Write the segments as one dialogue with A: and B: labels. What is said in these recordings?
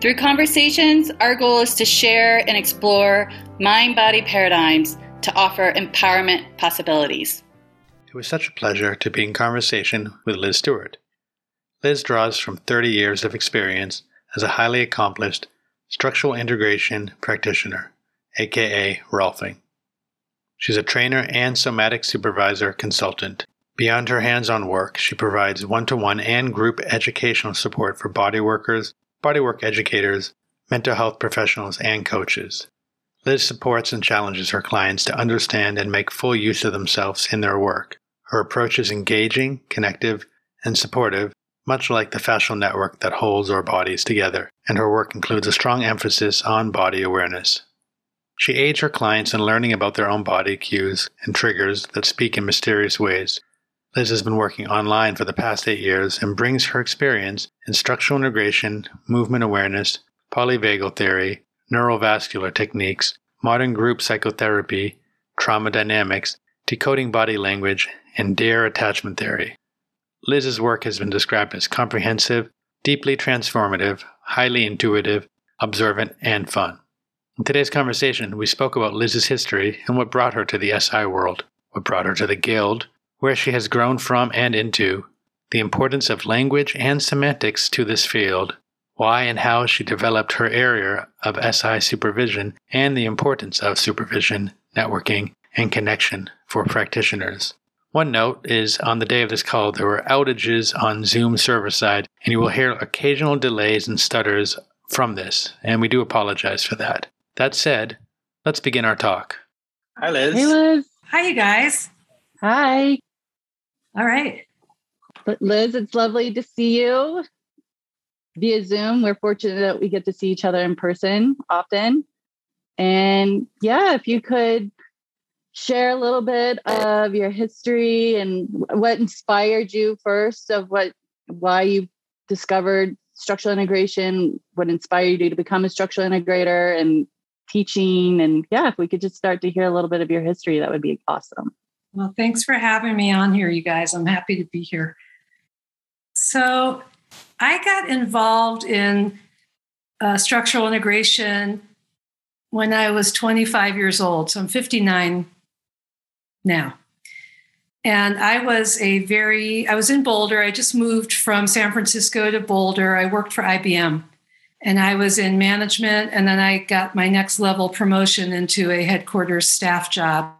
A: Through conversations, our goal is to share and explore mind body paradigms to offer empowerment possibilities.
B: It was such a pleasure to be in conversation with Liz Stewart. Liz draws from 30 years of experience as a highly accomplished structural integration practitioner, aka Rolfing. She's a trainer and somatic supervisor consultant. Beyond her hands on work, she provides one to one and group educational support for body workers bodywork educators, mental health professionals, and coaches. Liz supports and challenges her clients to understand and make full use of themselves in their work. Her approach is engaging, connective, and supportive, much like the fascial network that holds our bodies together, and her work includes a strong emphasis on body awareness. She aids her clients in learning about their own body cues and triggers that speak in mysterious ways, Liz has been working online for the past eight years and brings her experience in structural integration, movement awareness, polyvagal theory, neurovascular techniques, modern group psychotherapy, trauma dynamics, decoding body language, and DARE attachment theory. Liz's work has been described as comprehensive, deeply transformative, highly intuitive, observant, and fun. In today's conversation, we spoke about Liz's history and what brought her to the SI world, what brought her to the Guild, where she has grown from and into, the importance of language and semantics to this field, why and how she developed her area of SI supervision, and the importance of supervision, networking, and connection for practitioners. One note is on the day of this call, there were outages on Zoom server side, and you will hear occasional delays and stutters from this, and we do apologize for that. That said, let's begin our talk.
C: Hi, Liz.
D: Hey, Liz.
E: Hi, you guys.
D: Hi.
E: All right.
D: Liz, it's lovely to see you via Zoom. We're fortunate that we get to see each other in person often. And yeah, if you could share a little bit of your history and what inspired you first of what why you discovered structural integration, what inspired you to become a structural integrator and teaching and yeah, if we could just start to hear a little bit of your history, that would be awesome.
E: Well, thanks for having me on here, you guys. I'm happy to be here. So, I got involved in uh, structural integration when I was 25 years old. So, I'm 59 now. And I was a very, I was in Boulder. I just moved from San Francisco to Boulder. I worked for IBM and I was in management. And then I got my next level promotion into a headquarters staff job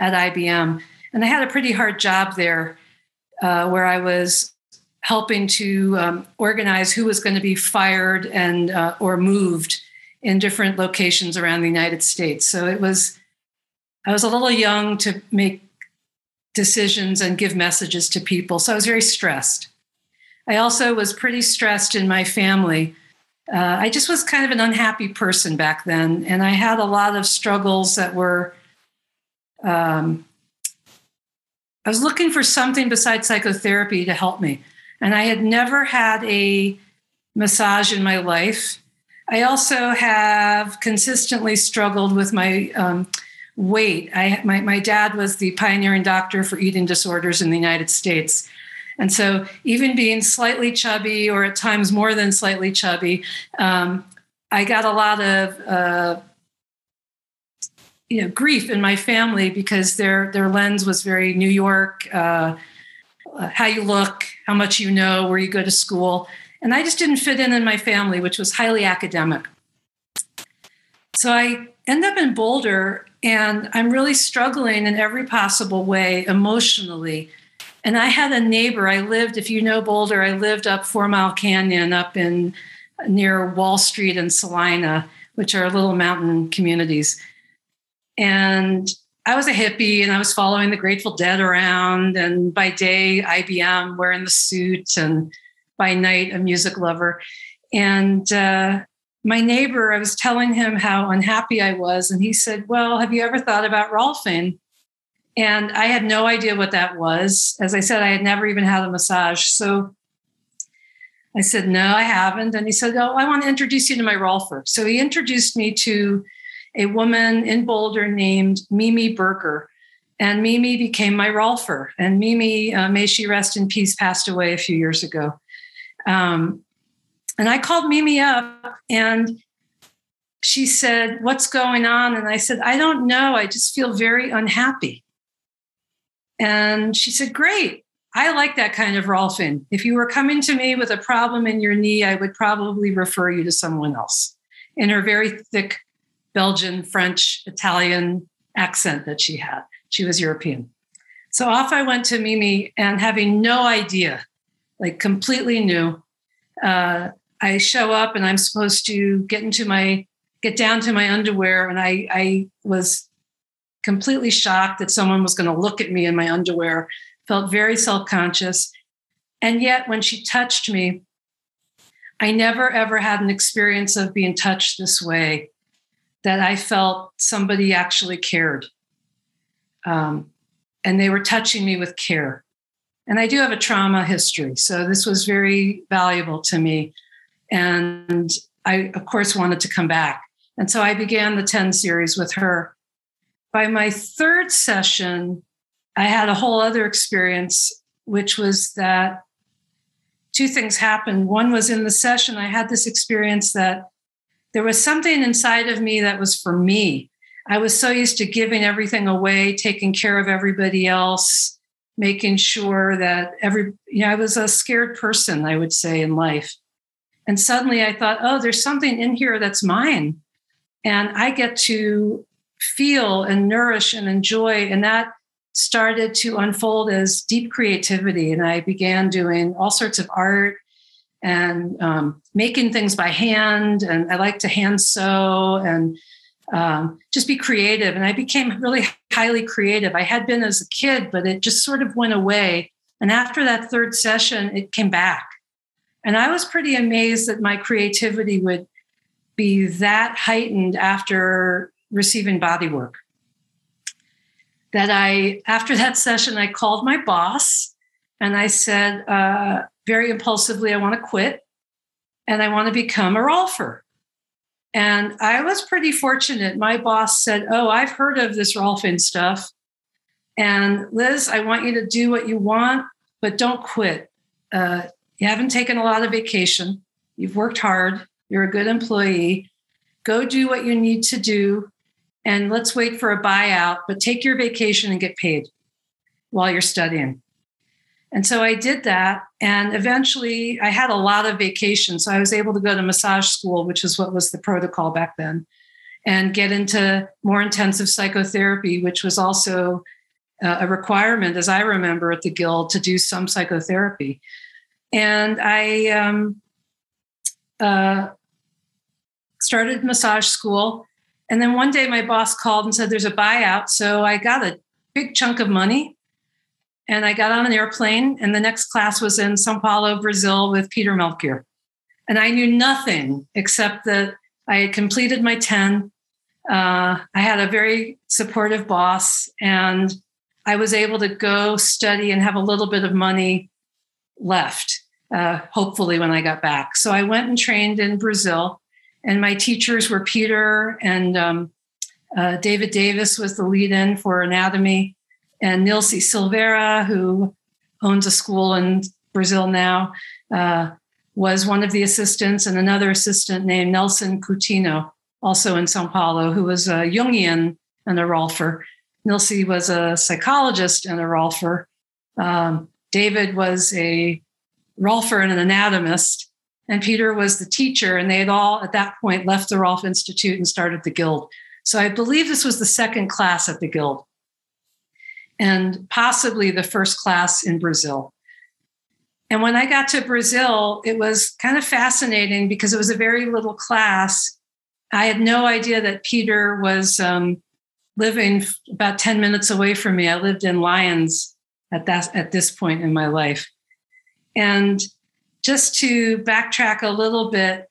E: at IBM. And I had a pretty hard job there uh, where I was helping to um, organize who was going to be fired and uh, or moved in different locations around the United States. So it was I was a little young to make decisions and give messages to people. So I was very stressed. I also was pretty stressed in my family. Uh, I just was kind of an unhappy person back then, and I had a lot of struggles that were um, I was looking for something besides psychotherapy to help me. And I had never had a massage in my life. I also have consistently struggled with my um, weight. I, my, my dad was the pioneering doctor for eating disorders in the United States. And so, even being slightly chubby, or at times more than slightly chubby, um, I got a lot of uh, you know grief in my family because their their lens was very New York, uh, how you look, how much you know, where you go to school, and I just didn't fit in in my family, which was highly academic. So I end up in Boulder, and I'm really struggling in every possible way emotionally. And I had a neighbor. I lived, if you know Boulder, I lived up Four Mile Canyon, up in near Wall Street and Salina, which are little mountain communities. And I was a hippie and I was following the Grateful Dead around. And by day, IBM wearing the suit, and by night, a music lover. And uh, my neighbor, I was telling him how unhappy I was, and he said, Well, have you ever thought about Rolfing? And I had no idea what that was. As I said, I had never even had a massage. So I said, No, I haven't. And he said, Oh, I want to introduce you to my Rolfer. So he introduced me to a woman in Boulder named Mimi Berger. And Mimi became my Rolfer. And Mimi, uh, may she rest in peace, passed away a few years ago. Um, and I called Mimi up and she said, What's going on? And I said, I don't know. I just feel very unhappy. And she said, Great. I like that kind of Rolfing. If you were coming to me with a problem in your knee, I would probably refer you to someone else in her very thick Belgian, French, Italian accent that she had. She was European. So off I went to Mimi and having no idea, like completely new. Uh, I show up and I'm supposed to get into my get down to my underwear, and I I was completely shocked that someone was going to look at me in my underwear. Felt very self conscious, and yet when she touched me, I never ever had an experience of being touched this way. That I felt somebody actually cared, um, and they were touching me with care. And I do have a trauma history, so this was very valuable to me. And I, of course, wanted to come back. And so I began the 10 series with her. By my third session, I had a whole other experience, which was that two things happened. One was in the session, I had this experience that there was something inside of me that was for me. I was so used to giving everything away, taking care of everybody else, making sure that every, you know, I was a scared person, I would say, in life. And suddenly I thought, oh, there's something in here that's mine. And I get to feel and nourish and enjoy. And that started to unfold as deep creativity. And I began doing all sorts of art and um, making things by hand. And I like to hand sew and um, just be creative. And I became really highly creative. I had been as a kid, but it just sort of went away. And after that third session, it came back. And I was pretty amazed that my creativity would be that heightened after receiving body work. That I, after that session, I called my boss and I said, uh, very impulsively, I want to quit and I want to become a rolfer. And I was pretty fortunate. My boss said, Oh, I've heard of this Rolfing stuff. And Liz, I want you to do what you want, but don't quit. Uh, you haven't taken a lot of vacation. You've worked hard. You're a good employee. Go do what you need to do. And let's wait for a buyout, but take your vacation and get paid while you're studying. And so I did that. And eventually I had a lot of vacation. So I was able to go to massage school, which is what was the protocol back then, and get into more intensive psychotherapy, which was also uh, a requirement, as I remember at the Guild, to do some psychotherapy. And I um, uh, started massage school. And then one day my boss called and said, There's a buyout. So I got a big chunk of money and I got on an airplane. And the next class was in Sao Paulo, Brazil with Peter Melchior. And I knew nothing except that I had completed my 10. Uh, I had a very supportive boss, and I was able to go study and have a little bit of money left uh, hopefully when I got back. So I went and trained in Brazil, and my teachers were Peter and um, uh, David Davis was the lead in for anatomy, and Nilce Silveira, who owns a school in Brazil now, uh, was one of the assistants, and another assistant named Nelson Coutinho, also in Sao Paulo, who was a Jungian and a Rolfer. Nilce was a psychologist and a Rolfer. Um, David was a Rolfer and an anatomist, and Peter was the teacher. And they had all, at that point, left the Rolf Institute and started the Guild. So I believe this was the second class at the Guild, and possibly the first class in Brazil. And when I got to Brazil, it was kind of fascinating because it was a very little class. I had no idea that Peter was um, living about 10 minutes away from me. I lived in Lyons at that at this point in my life. And just to backtrack a little bit,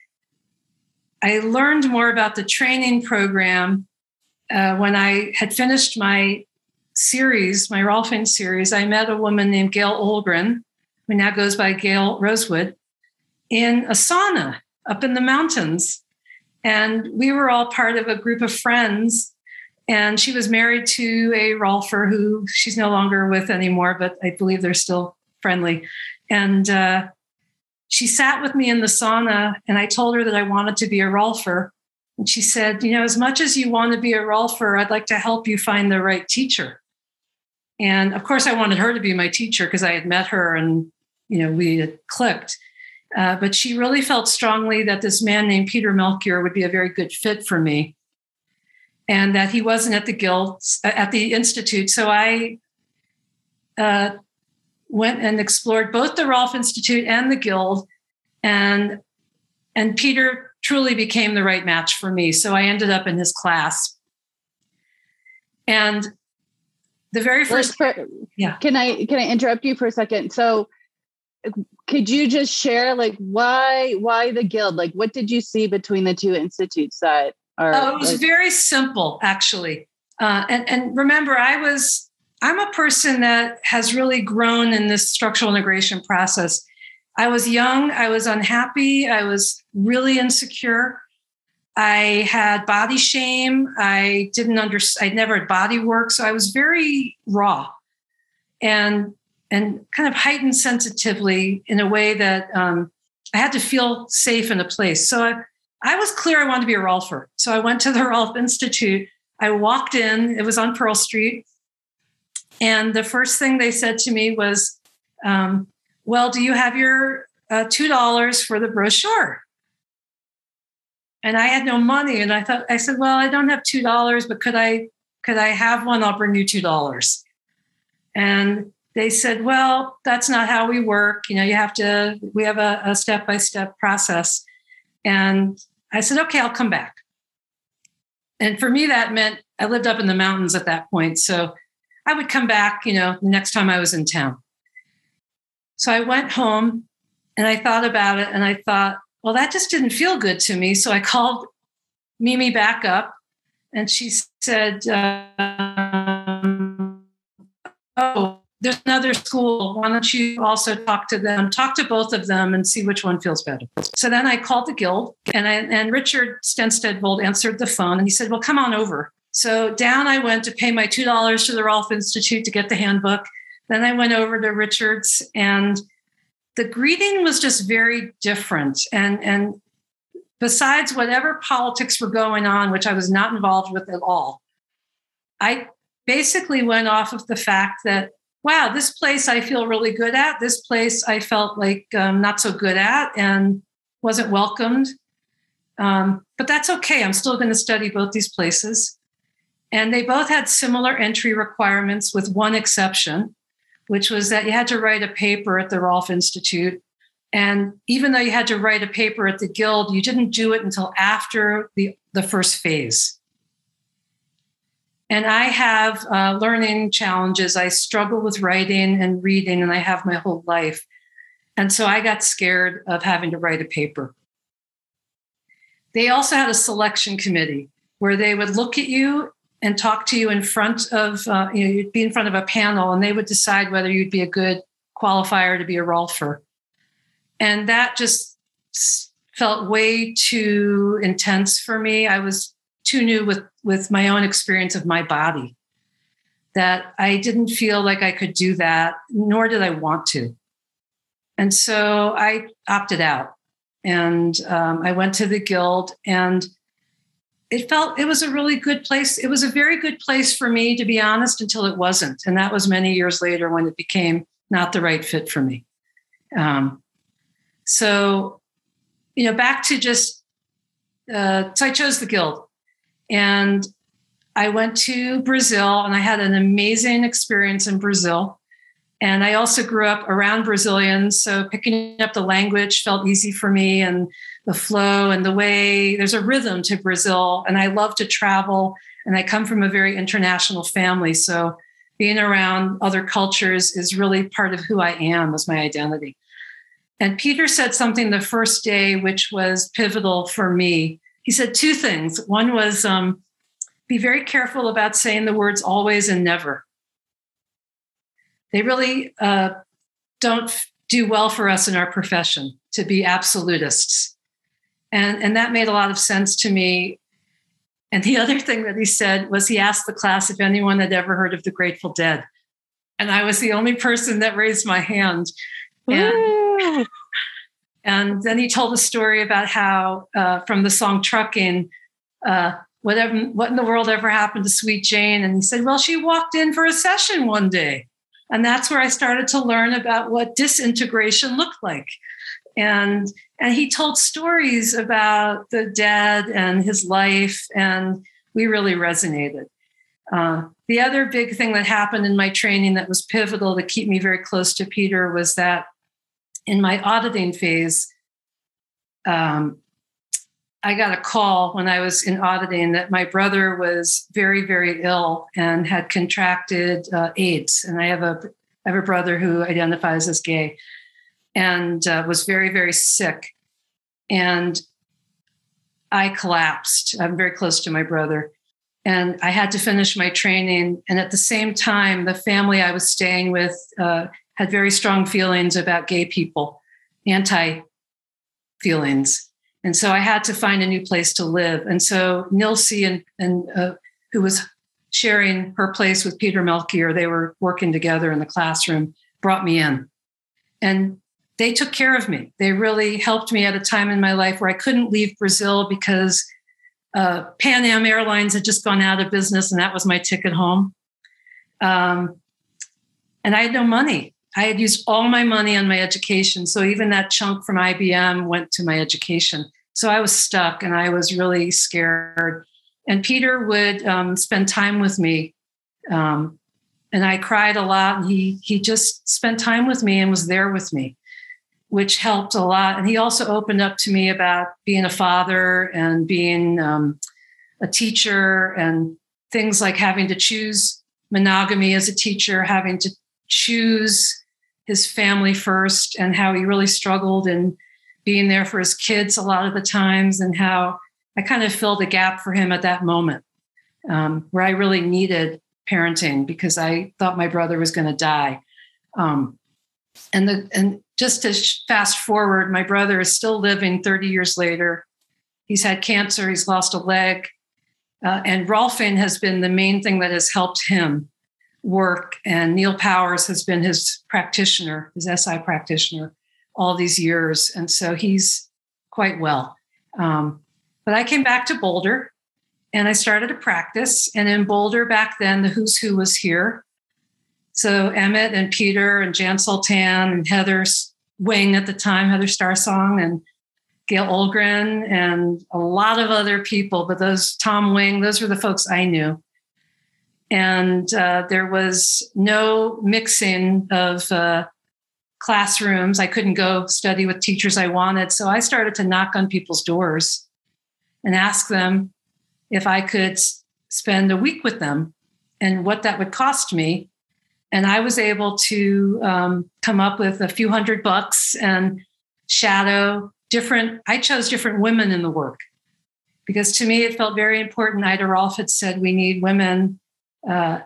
E: I learned more about the training program uh, when I had finished my series, my Rolfing series. I met a woman named Gail Olgren, who now goes by Gail Rosewood, in a sauna up in the mountains. And we were all part of a group of friends. And she was married to a Rolfer who she's no longer with anymore, but I believe they're still friendly. And uh, she sat with me in the sauna, and I told her that I wanted to be a Rolfer. And she said, You know, as much as you want to be a Rolfer, I'd like to help you find the right teacher. And of course, I wanted her to be my teacher because I had met her and, you know, we had clicked. Uh, but she really felt strongly that this man named Peter Melchior would be a very good fit for me, and that he wasn't at the guild uh, at the institute. So I uh, went and explored both the Rolf Institute and the guild, and and Peter truly became the right match for me. So I ended up in his class, and the very first.
D: For, yeah. Can I can I interrupt you for a second? So could you just share like why why the guild like what did you see between the two institutes that are
E: oh, it was
D: like-
E: very simple actually uh, and and remember i was i'm a person that has really grown in this structural integration process i was young i was unhappy i was really insecure i had body shame i didn't understand i never had body work so i was very raw and and kind of heightened sensitively in a way that um, I had to feel safe in a place. So I, I was clear I wanted to be a Rolfer. So I went to the Rolf Institute. I walked in, it was on Pearl Street. And the first thing they said to me was, um, Well, do you have your uh, $2 for the brochure? And I had no money. And I thought, I said, Well, I don't have $2, but could I? Could I have one? I'll bring you $2. And they said, well, that's not how we work. You know, you have to, we have a step by step process. And I said, okay, I'll come back. And for me, that meant I lived up in the mountains at that point. So I would come back, you know, the next time I was in town. So I went home and I thought about it and I thought, well, that just didn't feel good to me. So I called Mimi back up and she said, um, oh, there's another school. Why don't you also talk to them? Talk to both of them and see which one feels better. So then I called the guild, and I, and Richard Stenstadvold answered the phone, and he said, "Well, come on over." So down I went to pay my two dollars to the Rolf Institute to get the handbook. Then I went over to Richard's, and the greeting was just very different. And and besides whatever politics were going on, which I was not involved with at all, I basically went off of the fact that wow, this place I feel really good at. This place I felt like um, not so good at and wasn't welcomed. Um, but that's okay. I'm still going to study both these places. And they both had similar entry requirements, with one exception, which was that you had to write a paper at the Rolf Institute. And even though you had to write a paper at the Guild, you didn't do it until after the, the first phase. And I have uh, learning challenges. I struggle with writing and reading, and I have my whole life. And so I got scared of having to write a paper. They also had a selection committee where they would look at you and talk to you in front of, uh, you know, you'd be in front of a panel and they would decide whether you'd be a good qualifier to be a Rolfer. And that just felt way too intense for me. I was too new with with my own experience of my body that I didn't feel like I could do that, nor did I want to. And so I opted out and um, I went to the guild and it felt it was a really good place. It was a very good place for me, to be honest, until it wasn't. And that was many years later when it became not the right fit for me. Um, so, you know, back to just, uh, so I chose the guild. And I went to Brazil and I had an amazing experience in Brazil. And I also grew up around Brazilians. So picking up the language felt easy for me and the flow and the way there's a rhythm to Brazil. And I love to travel. And I come from a very international family. So being around other cultures is really part of who I am, was my identity. And Peter said something the first day, which was pivotal for me he said two things. One was um, be very careful about saying the words always and never. They really uh, don't do well for us in our profession to be absolutists. And, and that made a lot of sense to me. And the other thing that he said was he asked the class if anyone had ever heard of the Grateful Dead. And I was the only person that raised my hand. And, and then he told a story about how, uh, from the song Trucking, uh, whatever, what in the world ever happened to Sweet Jane? And he said, well, she walked in for a session one day. And that's where I started to learn about what disintegration looked like. And, and he told stories about the dead and his life, and we really resonated. Uh, the other big thing that happened in my training that was pivotal to keep me very close to Peter was that in my auditing phase, um, I got a call when I was in auditing that my brother was very, very ill and had contracted uh, AIDS. And I have a I have a brother who identifies as gay, and uh, was very, very sick. And I collapsed. I'm very close to my brother, and I had to finish my training. And at the same time, the family I was staying with uh, had very strong feelings about gay people, anti feelings. And so I had to find a new place to live. And so Nilce and, and uh, who was sharing her place with Peter Melchior, they were working together in the classroom, brought me in. And they took care of me. They really helped me at a time in my life where I couldn't leave Brazil because uh, Pan Am Airlines had just gone out of business, and that was my ticket home. Um, and I had no money. I had used all my money on my education. So even that chunk from IBM went to my education. So I was stuck and I was really scared. And Peter would um, spend time with me. Um, and I cried a lot. And he, he just spent time with me and was there with me, which helped a lot. And he also opened up to me about being a father and being um, a teacher and things like having to choose monogamy as a teacher, having to choose his family first and how he really struggled and being there for his kids a lot of the times and how I kind of filled a gap for him at that moment um, where I really needed parenting because I thought my brother was going to die. Um, and the and just to fast forward, my brother is still living 30 years later. He's had cancer. He's lost a leg, uh, and Rolfing has been the main thing that has helped him work. And Neil Powers has been his practitioner, his SI practitioner, all these years. And so he's quite well. Um, but I came back to Boulder and I started to practice. And in Boulder back then, the who's who was here. So Emmett and Peter and Jan Sultan and Heather Wing at the time, Heather Starsong and Gail Olgren and a lot of other people, but those Tom Wing, those were the folks I knew and uh, there was no mixing of uh, classrooms. I couldn't go study with teachers I wanted. So I started to knock on people's doors and ask them if I could spend a week with them and what that would cost me. And I was able to um, come up with a few hundred bucks and shadow different, I chose different women in the work because to me it felt very important. Ida Rolf had said we need women uh,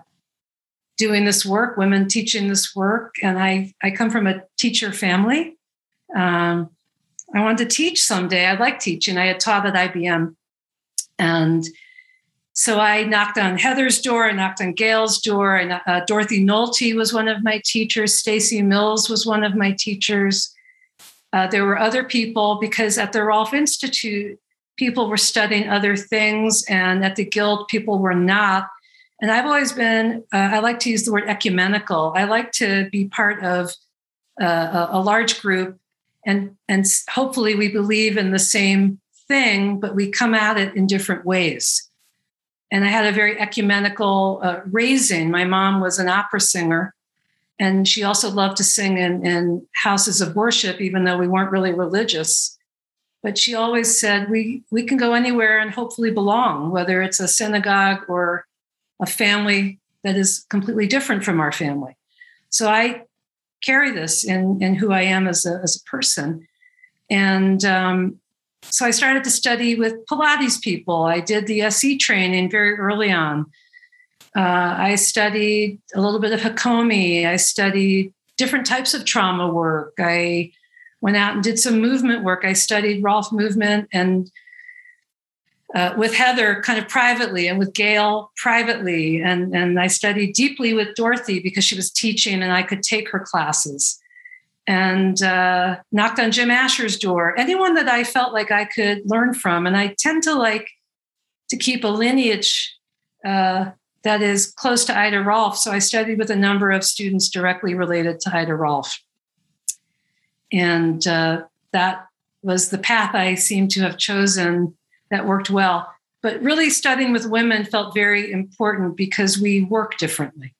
E: doing this work, women teaching this work. And I, I come from a teacher family. Um, I wanted to teach someday. I like teaching. I had taught at IBM. And so I knocked on Heather's door, I knocked on Gail's door, and uh, Dorothy Nolte was one of my teachers. Stacy Mills was one of my teachers. Uh, there were other people because at the Rolf Institute, people were studying other things, and at the Guild, people were not. And I've always been, uh, I like to use the word ecumenical. I like to be part of uh, a, large group and, and hopefully we believe in the same thing, but we come at it in different ways. And I had a very ecumenical uh, raising. My mom was an opera singer, and she also loved to sing in, in houses of worship, even though we weren't really religious. But she always said, we, we can go anywhere and hopefully belong, whether it's a synagogue or a family that is completely different from our family. So I carry this in, in who I am as a, as a person. And um, so I started to study with Pilates people. I did the SE training very early on. Uh, I studied a little bit of Hakomi. I studied different types of trauma work. I went out and did some movement work. I studied Rolf movement and uh, with Heather kind of privately and with Gail privately. And, and I studied deeply with Dorothy because she was teaching and I could take her classes. And uh, knocked on Jim Asher's door, anyone that I felt like I could learn from. And I tend to like to keep a lineage uh, that is close to Ida Rolf. So I studied with a number of students directly related to Ida Rolf. And uh, that was the path I seem to have chosen that worked well. But really, studying with women felt very important because we work differently.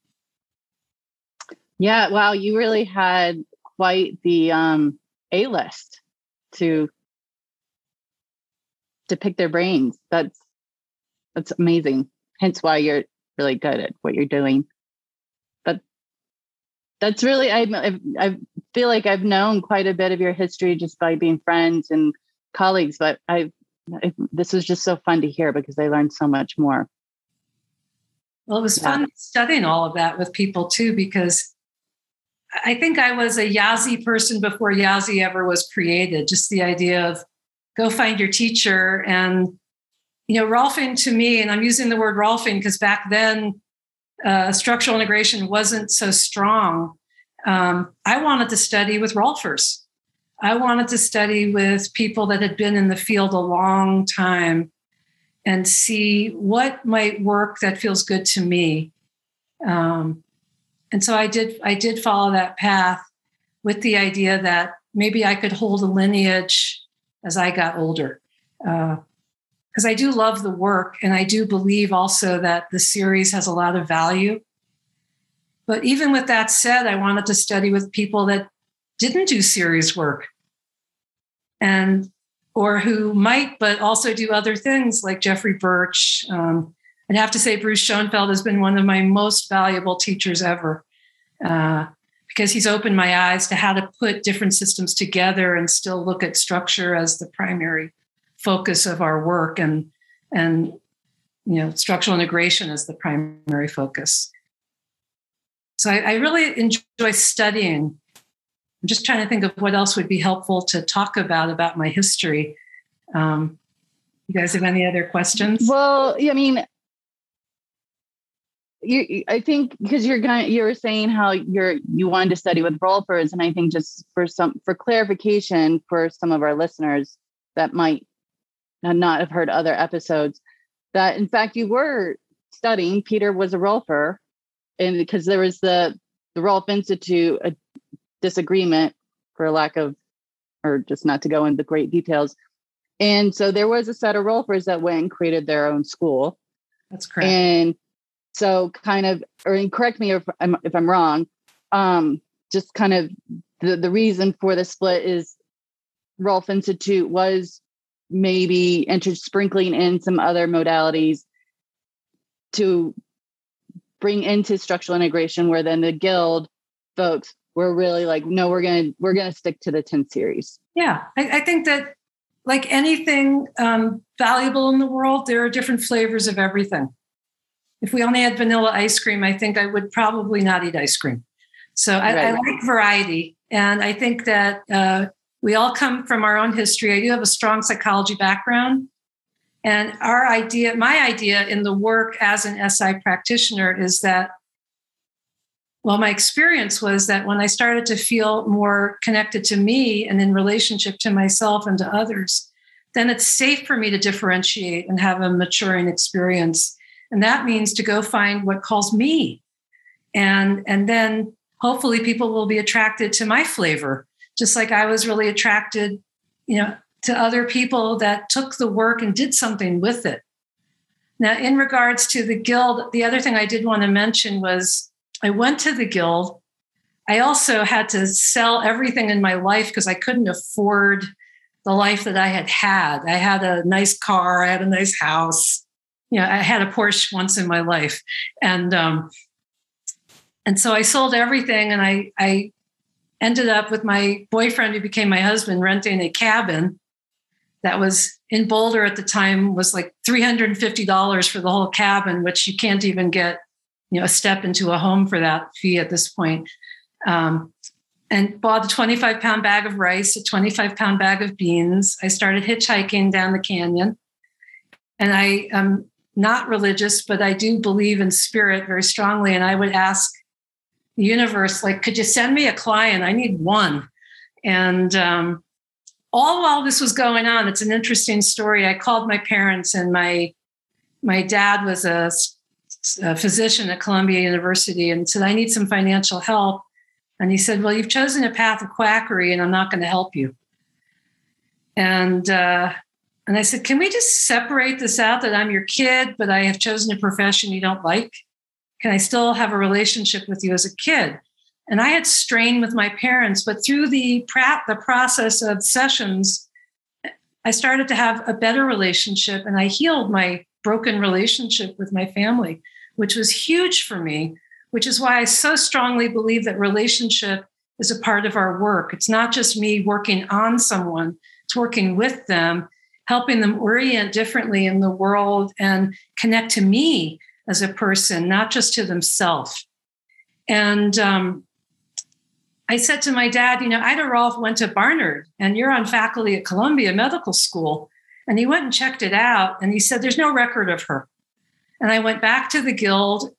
D: Yeah, wow, you really had quite the um, A list to to pick their brains. That's that's amazing. Hence why you're really good at what you're doing. But that's really I I feel like I've known quite a bit of your history just by being friends and colleagues, but I this was just so fun to hear because I learned so much more.
E: Well, it was fun studying all of that with people too, because I think I was a IASI person before IASI ever was created. Just the idea of go find your teacher and you know, Rolfing to me, and I'm using the word Rolfing because back then uh, structural integration wasn't so strong. Um, I wanted to study with Rolfers. I wanted to study with people that had been in the field a long time and see what might work that feels good to me. Um, and so I did. I did follow that path with the idea that maybe I could hold a lineage as I got older. Uh, because I do love the work and I do believe also that the series has a lot of value. But even with that said, I wanted to study with people that didn't do series work and or who might but also do other things like Jeffrey Burch. Um, I'd have to say Bruce Schoenfeld has been one of my most valuable teachers ever uh, because he's opened my eyes to how to put different systems together and still look at structure as the primary focus of our work and and you know structural integration as the primary focus so I, I, really enjoy studying i'm just trying to think of what else would be helpful to talk about about my history um, you guys have any other questions
D: well i mean you, I think because you're going you were saying how you're you wanted to study with Rolfers, and I think just for some for clarification for some of our listeners that might not have heard other episodes, that in fact you were studying. Peter was a Rolfer, and because there was the the Rolf Institute a disagreement for lack of, or just not to go into great details. And so there was a set of Rolfers that went and created their own school.
E: That's correct.
D: And so kind of, or correct me if I'm if I'm wrong. Um, just kind of the, the reason for the split is Rolf Institute was maybe enter sprinkling in some other modalities to bring into structural integration where then the guild folks were really like no we're gonna we're gonna stick to the 10 series
E: yeah i, I think that like anything um, valuable in the world there are different flavors of everything if we only had vanilla ice cream i think i would probably not eat ice cream so I, right. I like variety and i think that uh, we all come from our own history. I do have a strong psychology background. And our idea, my idea in the work as an SI practitioner is that, well, my experience was that when I started to feel more connected to me and in relationship to myself and to others, then it's safe for me to differentiate and have a maturing experience. And that means to go find what calls me. And, and then hopefully people will be attracted to my flavor just like I was really attracted, you know, to other people that took the work and did something with it. Now, in regards to the guild, the other thing I did want to mention was I went to the guild. I also had to sell everything in my life because I couldn't afford the life that I had had. I had a nice car, I had a nice house. You know, I had a Porsche once in my life, and um, and so I sold everything, and I I ended up with my boyfriend who became my husband renting a cabin that was in Boulder at the time was like $350 for the whole cabin, which you can't even get, you know, a step into a home for that fee at this point. Um, and bought a 25 pound bag of rice, a 25 pound bag of beans. I started hitchhiking down the canyon. And I am not religious, but I do believe in spirit very strongly. And I would ask the universe, like, could you send me a client? I need one. And um, all while this was going on, it's an interesting story. I called my parents, and my my dad was a, a physician at Columbia University, and said, "I need some financial help." And he said, Well, you've chosen a path of quackery and I'm not going to help you. And, uh, and I said, Can we just separate this out that I'm your kid, but I have chosen a profession you don't like? Can I still have a relationship with you as a kid? And I had strained with my parents, but through the, the process of sessions, I started to have a better relationship and I healed my broken relationship with my family, which was huge for me which is why I so strongly believe that relationship is a part of our work. It's not just me working on someone, it's working with them, helping them orient differently in the world and connect to me as a person, not just to themselves. And um, I said to my dad, you know, Ida Rolf went to Barnard and you're on faculty at Columbia Medical School. And he went and checked it out and he said, there's no record of her. And I went back to the guild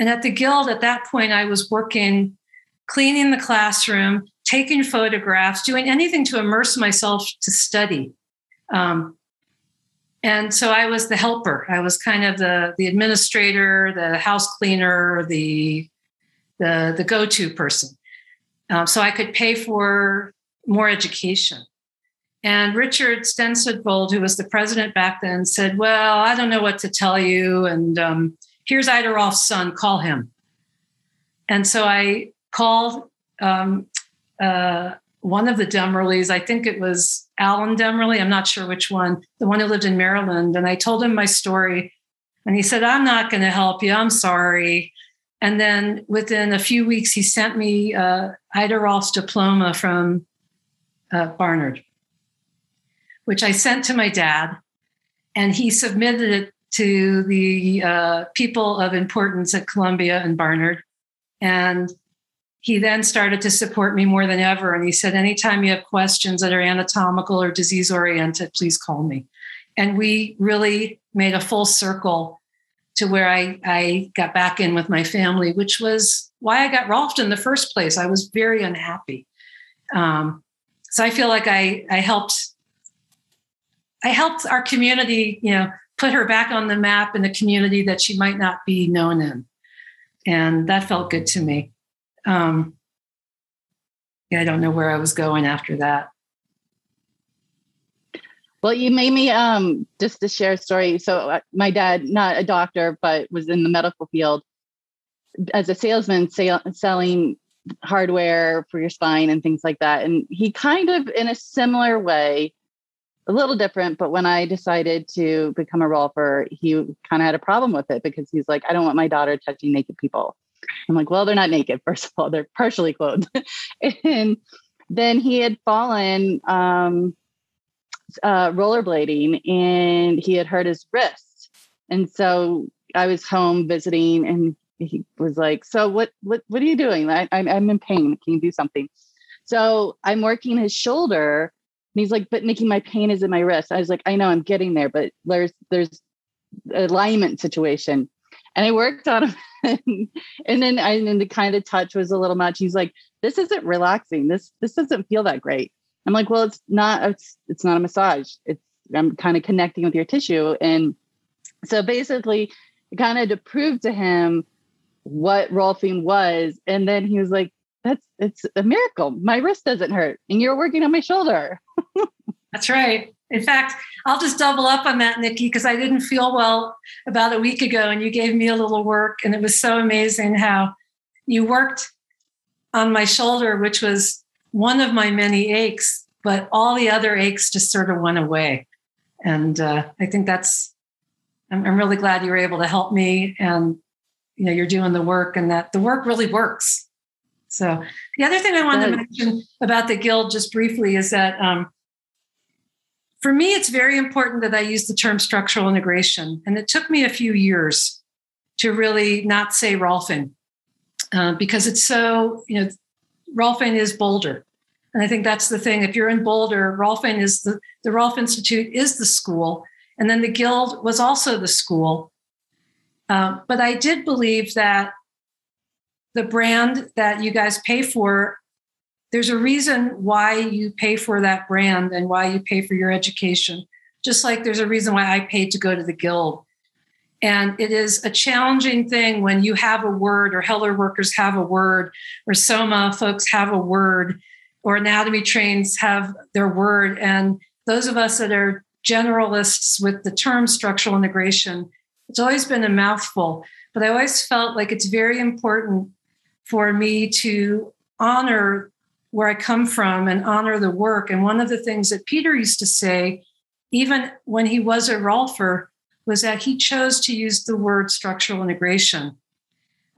E: and at the Guild, at that point, I was working, cleaning the classroom, taking photographs, doing anything to immerse myself to study. Um, and so I was the helper. I was kind of the the administrator, the house cleaner, the the the go to person. Um, so I could pay for more education. And Richard Stensvold, who was the president back then, said, "Well, I don't know what to tell you, and um, here's Ida Rolf's son, call him. And so I called um, uh, one of the Demmerles, I think it was Alan Demmerle, I'm not sure which one, the one who lived in Maryland. And I told him my story. And he said, I'm not going to help you. I'm sorry. And then within a few weeks, he sent me uh, Ida diploma from uh, Barnard, which I sent to my dad. And he submitted it to the uh, people of importance at Columbia and Barnard. And he then started to support me more than ever. And he said, Anytime you have questions that are anatomical or disease oriented, please call me. And we really made a full circle to where I, I got back in with my family, which was why I got Rolfed in the first place. I was very unhappy. Um, so I feel like I, I helped I helped our community, you know, put her back on the map in a community that she might not be known in. And that felt good to me. Um, yeah, I don't know where I was going after that.
D: Well, you made me um, just to share a story. So, uh, my dad, not a doctor, but was in the medical field as a salesman, sale, selling hardware for your spine and things like that. And he kind of, in a similar way, a little different. But when I decided to become a rolfer, he kind of had a problem with it because he's like, I don't want my daughter touching naked people. I'm like, well, they're not naked. First of all, they're partially clothed. and then he had fallen um, uh, rollerblading and he had hurt his wrist. And so I was home visiting and he was like, so what, what, what are you doing? I, I'm, I'm in pain. Can you do something? So I'm working his shoulder and he's like, but Nikki, my pain is in my wrist. I was like, I know I'm getting there, but there's there's alignment situation. And I worked on him. and then I and the kind of touch was a little much. He's like, this isn't relaxing. This this doesn't feel that great. I'm like, well, it's not it's it's not a massage. It's I'm kind of connecting with your tissue. And so basically kind of to prove to him what rolfing was. And then he was like, that's it's a miracle. My wrist doesn't hurt, and you're working on my shoulder.
E: that's right. In fact, I'll just double up on that, Nikki, because I didn't feel well about a week ago, and you gave me a little work, and it was so amazing how you worked on my shoulder, which was one of my many aches, but all the other aches just sort of went away. And uh, I think that's, I'm, I'm really glad you were able to help me, and you know, you're doing the work, and that the work really works. So the other thing I wanted to mention about the guild just briefly is that um, for me, it's very important that I use the term structural integration. And it took me a few years to really not say Rolfing uh, because it's so, you know, Rolfing is Boulder. And I think that's the thing. If you're in Boulder, Rolfing is the, the Rolf Institute is the school. And then the Guild was also the school. Uh, but I did believe that the brand that you guys pay for there's a reason why you pay for that brand and why you pay for your education. Just like there's a reason why i paid to go to the guild. And it is a challenging thing when you have a word or Hellerworkers have a word or soma folks have a word or anatomy trains have their word. And those of us that are generalists with the term structural integration it's always been a mouthful but i always felt like it's very important for me to honor where I come from and honor the work. And one of the things that Peter used to say, even when he was a Rolfer, was that he chose to use the word structural integration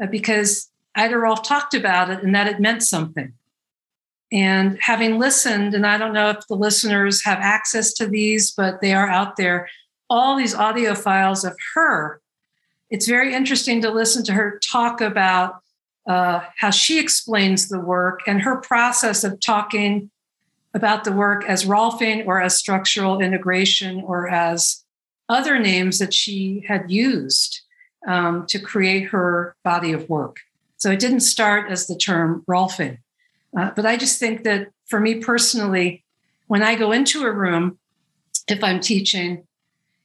E: uh, because Ida Rolf talked about it and that it meant something. And having listened, and I don't know if the listeners have access to these, but they are out there, all these audio files of her. It's very interesting to listen to her talk about uh, how she explains the work and her process of talking about the work as Rolfing or as structural integration or as other names that she had used um, to create her body of work. So it didn't start as the term Rolfing. Uh, but I just think that for me personally, when I go into a room, if I'm teaching,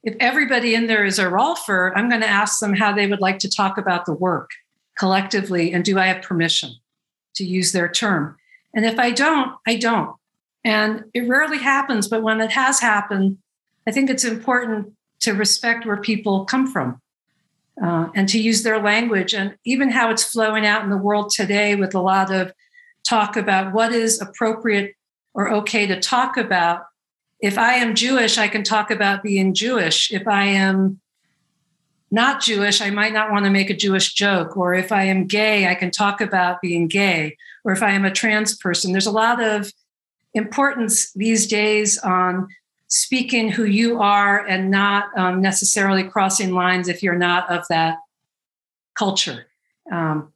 E: if everybody in there is a Rolfer, I'm going to ask them how they would like to talk about the work collectively and do I have permission to use their term? And if I don't, I don't. And it rarely happens, but when it has happened, I think it's important to respect where people come from uh, and to use their language and even how it's flowing out in the world today with a lot of talk about what is appropriate or okay to talk about. If I am Jewish, I can talk about being Jewish. If I am not Jewish, I might not want to make a Jewish joke. Or if I am gay, I can talk about being gay. Or if I am a trans person, there's a lot of importance these days on speaking who you are and not um, necessarily crossing lines if you're not of that culture. Um,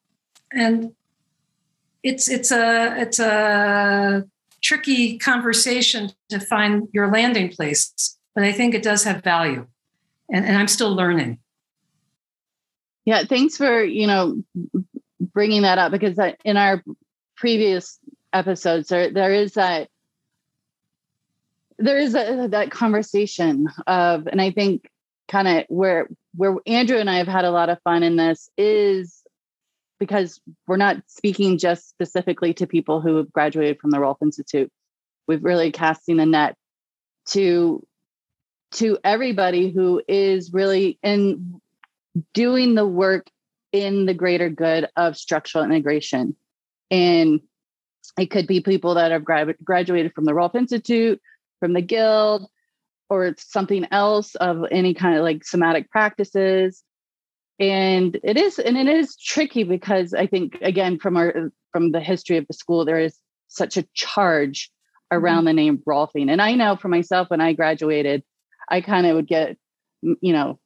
E: and it's it's a it's a tricky conversation to find your landing place, but I think it does have value, and, and I'm still learning.
D: Yeah, thanks for, you know, bringing that up because in our previous episodes there there is that there is a, that conversation of and I think kind of where where Andrew and I have had a lot of fun in this is because we're not speaking just specifically to people who have graduated from the Rolf Institute. We've really casting a net to to everybody who is really in doing the work in the greater good of structural integration. And it could be people that have gra- graduated from the Rolf Institute, from the Guild, or something else of any kind of like somatic practices. And it is, and it is tricky because I think again from our from the history of the school, there is such a charge around mm-hmm. the name Rolfing. And I know for myself when I graduated, I kind of would get, you know,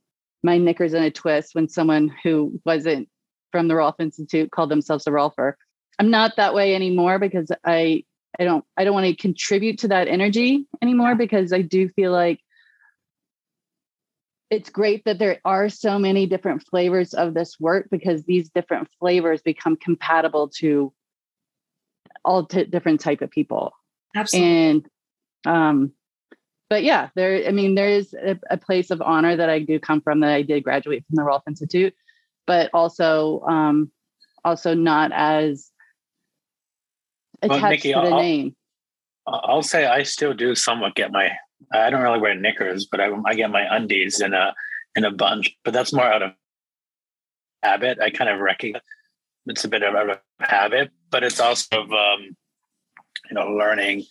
D: my knickers in a twist when someone who wasn't from the Rolf Institute called themselves a Rolfer. I'm not that way anymore because I I don't I don't want to contribute to that energy anymore because I do feel like it's great that there are so many different flavors of this work because these different flavors become compatible to all t- different type of people.
E: Absolutely.
D: And um but yeah, there, I mean, there is a, a, place of honor that I do come from that I did graduate from the Rolf Institute, but also, um, also not as attached well, Nikki, to the
B: I'll,
D: name.
B: I'll say I still do somewhat get my, I don't really wear knickers, but I, I get my undies in a, in a bunch, but that's more out of habit. I kind of recognize it's a bit of a habit, but it's also of, um, you know, learning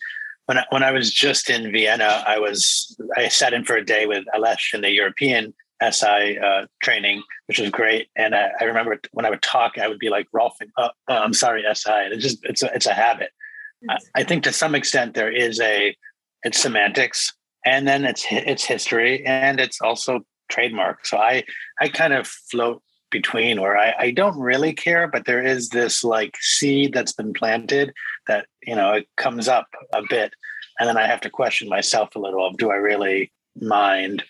B: when I, when I was just in Vienna, I was I sat in for a day with Alesh in the European SI uh, training, which was great. And I, I, remember when I would talk, I would be like Rolf, uh, uh, I'm sorry, SI. And it's just it's a, it's a habit. I, I, think to some extent there is a it's semantics, and then it's it's history and it's also trademark. So I I kind of float between where I, I don't really care, but there is this like seed that's been planted that you know it comes up a bit, and then I have to question myself a little of do I really mind?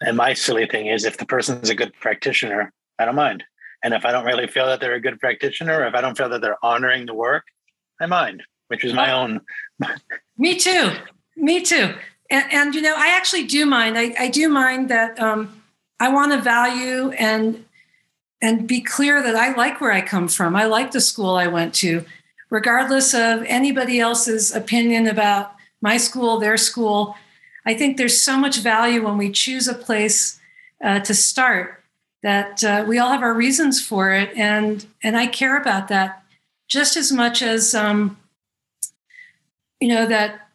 B: And my silly thing is if the person's a good practitioner, I don't mind. And if I don't really feel that they're a good practitioner, or if I don't feel that they're honoring the work, I mind, which is my own.
E: Me too. Me too. And, and you know, I actually do mind. I, I do mind that um, I want to value and and be clear that I like where I come from. I like the school I went to, regardless of anybody else's opinion about my school, their school. I think there's so much value when we choose a place uh, to start that uh, we all have our reasons for it, and and I care about that just as much as um, you know that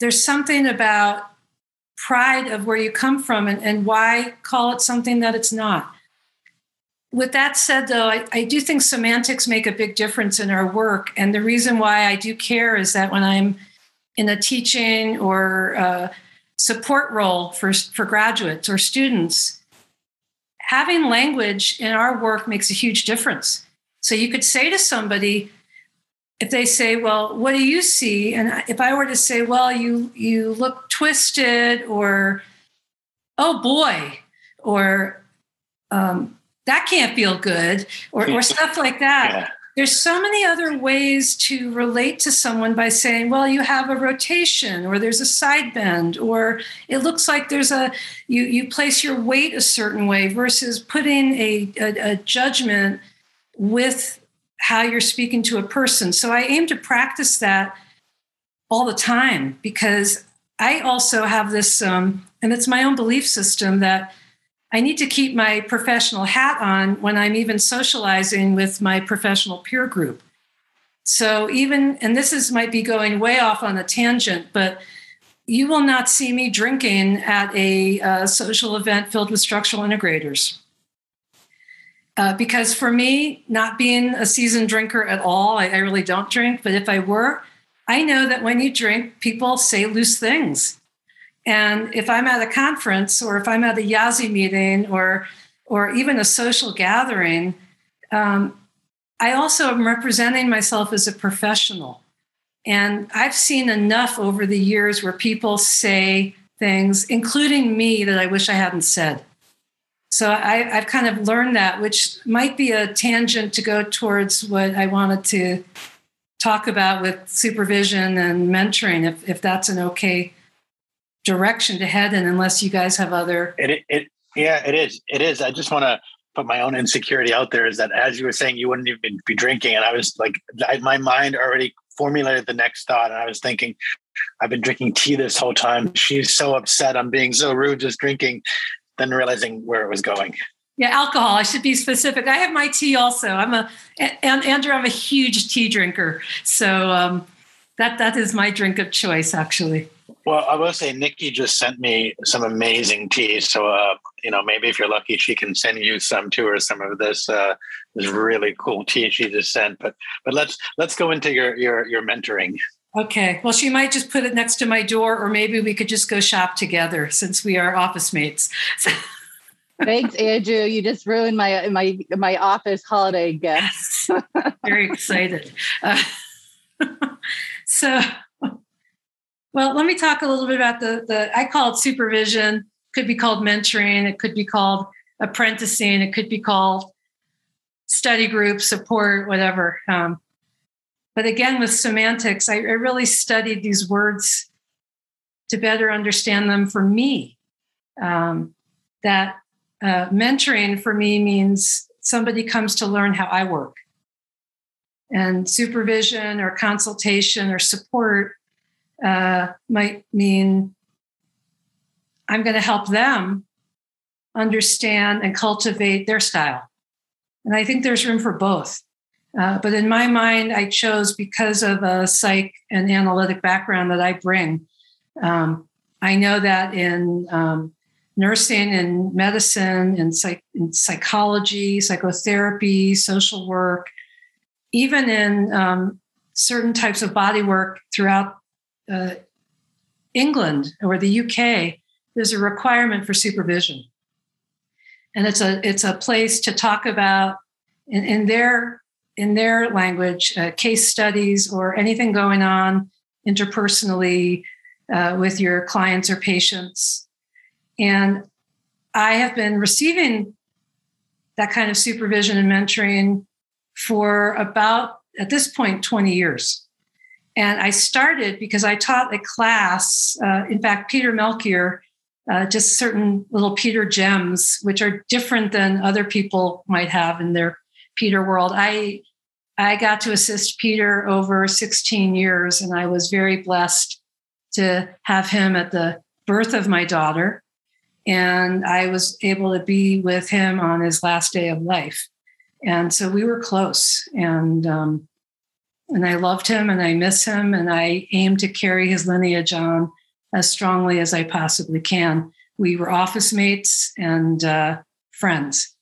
E: there's something about pride of where you come from and, and why call it something that it's not. With that said, though, I, I do think semantics make a big difference in our work. And the reason why I do care is that when I'm in a teaching or uh, support role for, for graduates or students, having language in our work makes a huge difference. So you could say to somebody, if they say, "Well, what do you see?" and if I were to say, "Well, you you look twisted," or "Oh boy," or um, "That can't feel good," or, or stuff like that. Yeah. There's so many other ways to relate to someone by saying, "Well, you have a rotation," or "There's a side bend," or "It looks like there's a you you place your weight a certain way," versus putting a, a, a judgment with how you're speaking to a person. So I aim to practice that all the time because I also have this, um, and it's my own belief system that I need to keep my professional hat on when I'm even socializing with my professional peer group. So even, and this is might be going way off on a tangent, but you will not see me drinking at a uh, social event filled with structural integrators. Uh, because for me, not being a seasoned drinker at all, I, I, really don't drink. But if I were, I know that when you drink, people say loose things. And if I'm at a conference or if I'm at a IASI meeting or or even a social gathering, um, I also am representing myself as a professional. And I've seen enough over the years where people say things, including me, that I wish I hadn't said. So I, have kind of learned that, which might be a tangent to go towards what I wanted to talk about with supervision and mentoring, if, if that's an okay direction to head in, unless you guys have other.
B: It, it, yeah, it is. It is. I just want to put my own insecurity out there is that as you were saying, you wouldn't even be drinking. And I was like, I, my mind already formulated the next thought. And I was thinking, I've been drinking tea this whole time. She's so upset. I'm being so rude just drinking then realizing where it was going.
E: Yeah, alcohol. I should be specific. I have my tea also. I'm a and Andrew. I'm a huge tea drinker, so um, that that is my drink of choice, actually.
B: Well, I will say Nikki just sent me some amazing tea. So, uh, you know, maybe if you're lucky, she can send you some too, or some of this uh, this really cool tea she just sent. But but let's let's go into your your your mentoring.
E: Okay. Well, she might just put it next to my door, or maybe we could just go shop together since we are office mates.
D: Thanks, Andrew. You just ruined my my my office holiday gift.
E: Very excited. Uh, so, well, let me talk a little bit about the the. I call it supervision. Could be called mentoring. It could be called apprenticing. It could be called study group support, whatever. Um, but again, with semantics, I, I really studied these words to better understand them for me. Um, that uh, mentoring for me means somebody comes to learn how I work. And supervision or consultation or support uh, might mean I'm going to help them understand and cultivate their style. And I think there's room for both. Uh, but in my mind, I chose because of a psych and analytic background that I bring. Um, I know that in um, nursing and medicine and, psych- psychology, psychotherapy, social work, even in um, certain types of body work throughout uh, England or the UK, there's a requirement for supervision. And it's a it's a place to talk about in, in their in their language uh, case studies or anything going on interpersonally uh, with your clients or patients. And I have been receiving that kind of supervision and mentoring for about, at this point, 20 years. And I started because I taught a class. Uh, in fact, Peter Melchior, uh, just certain little Peter gems, which are different than other people might have in their Peter world. I I got to assist Peter over 16 years, and I was very blessed to have him at the birth of my daughter and I was able to be with him on his last day of life. And so we were close, and um, and I loved him, and I miss him, and I aim to carry his lineage on as strongly as I possibly can. We were office mates and uh, friends,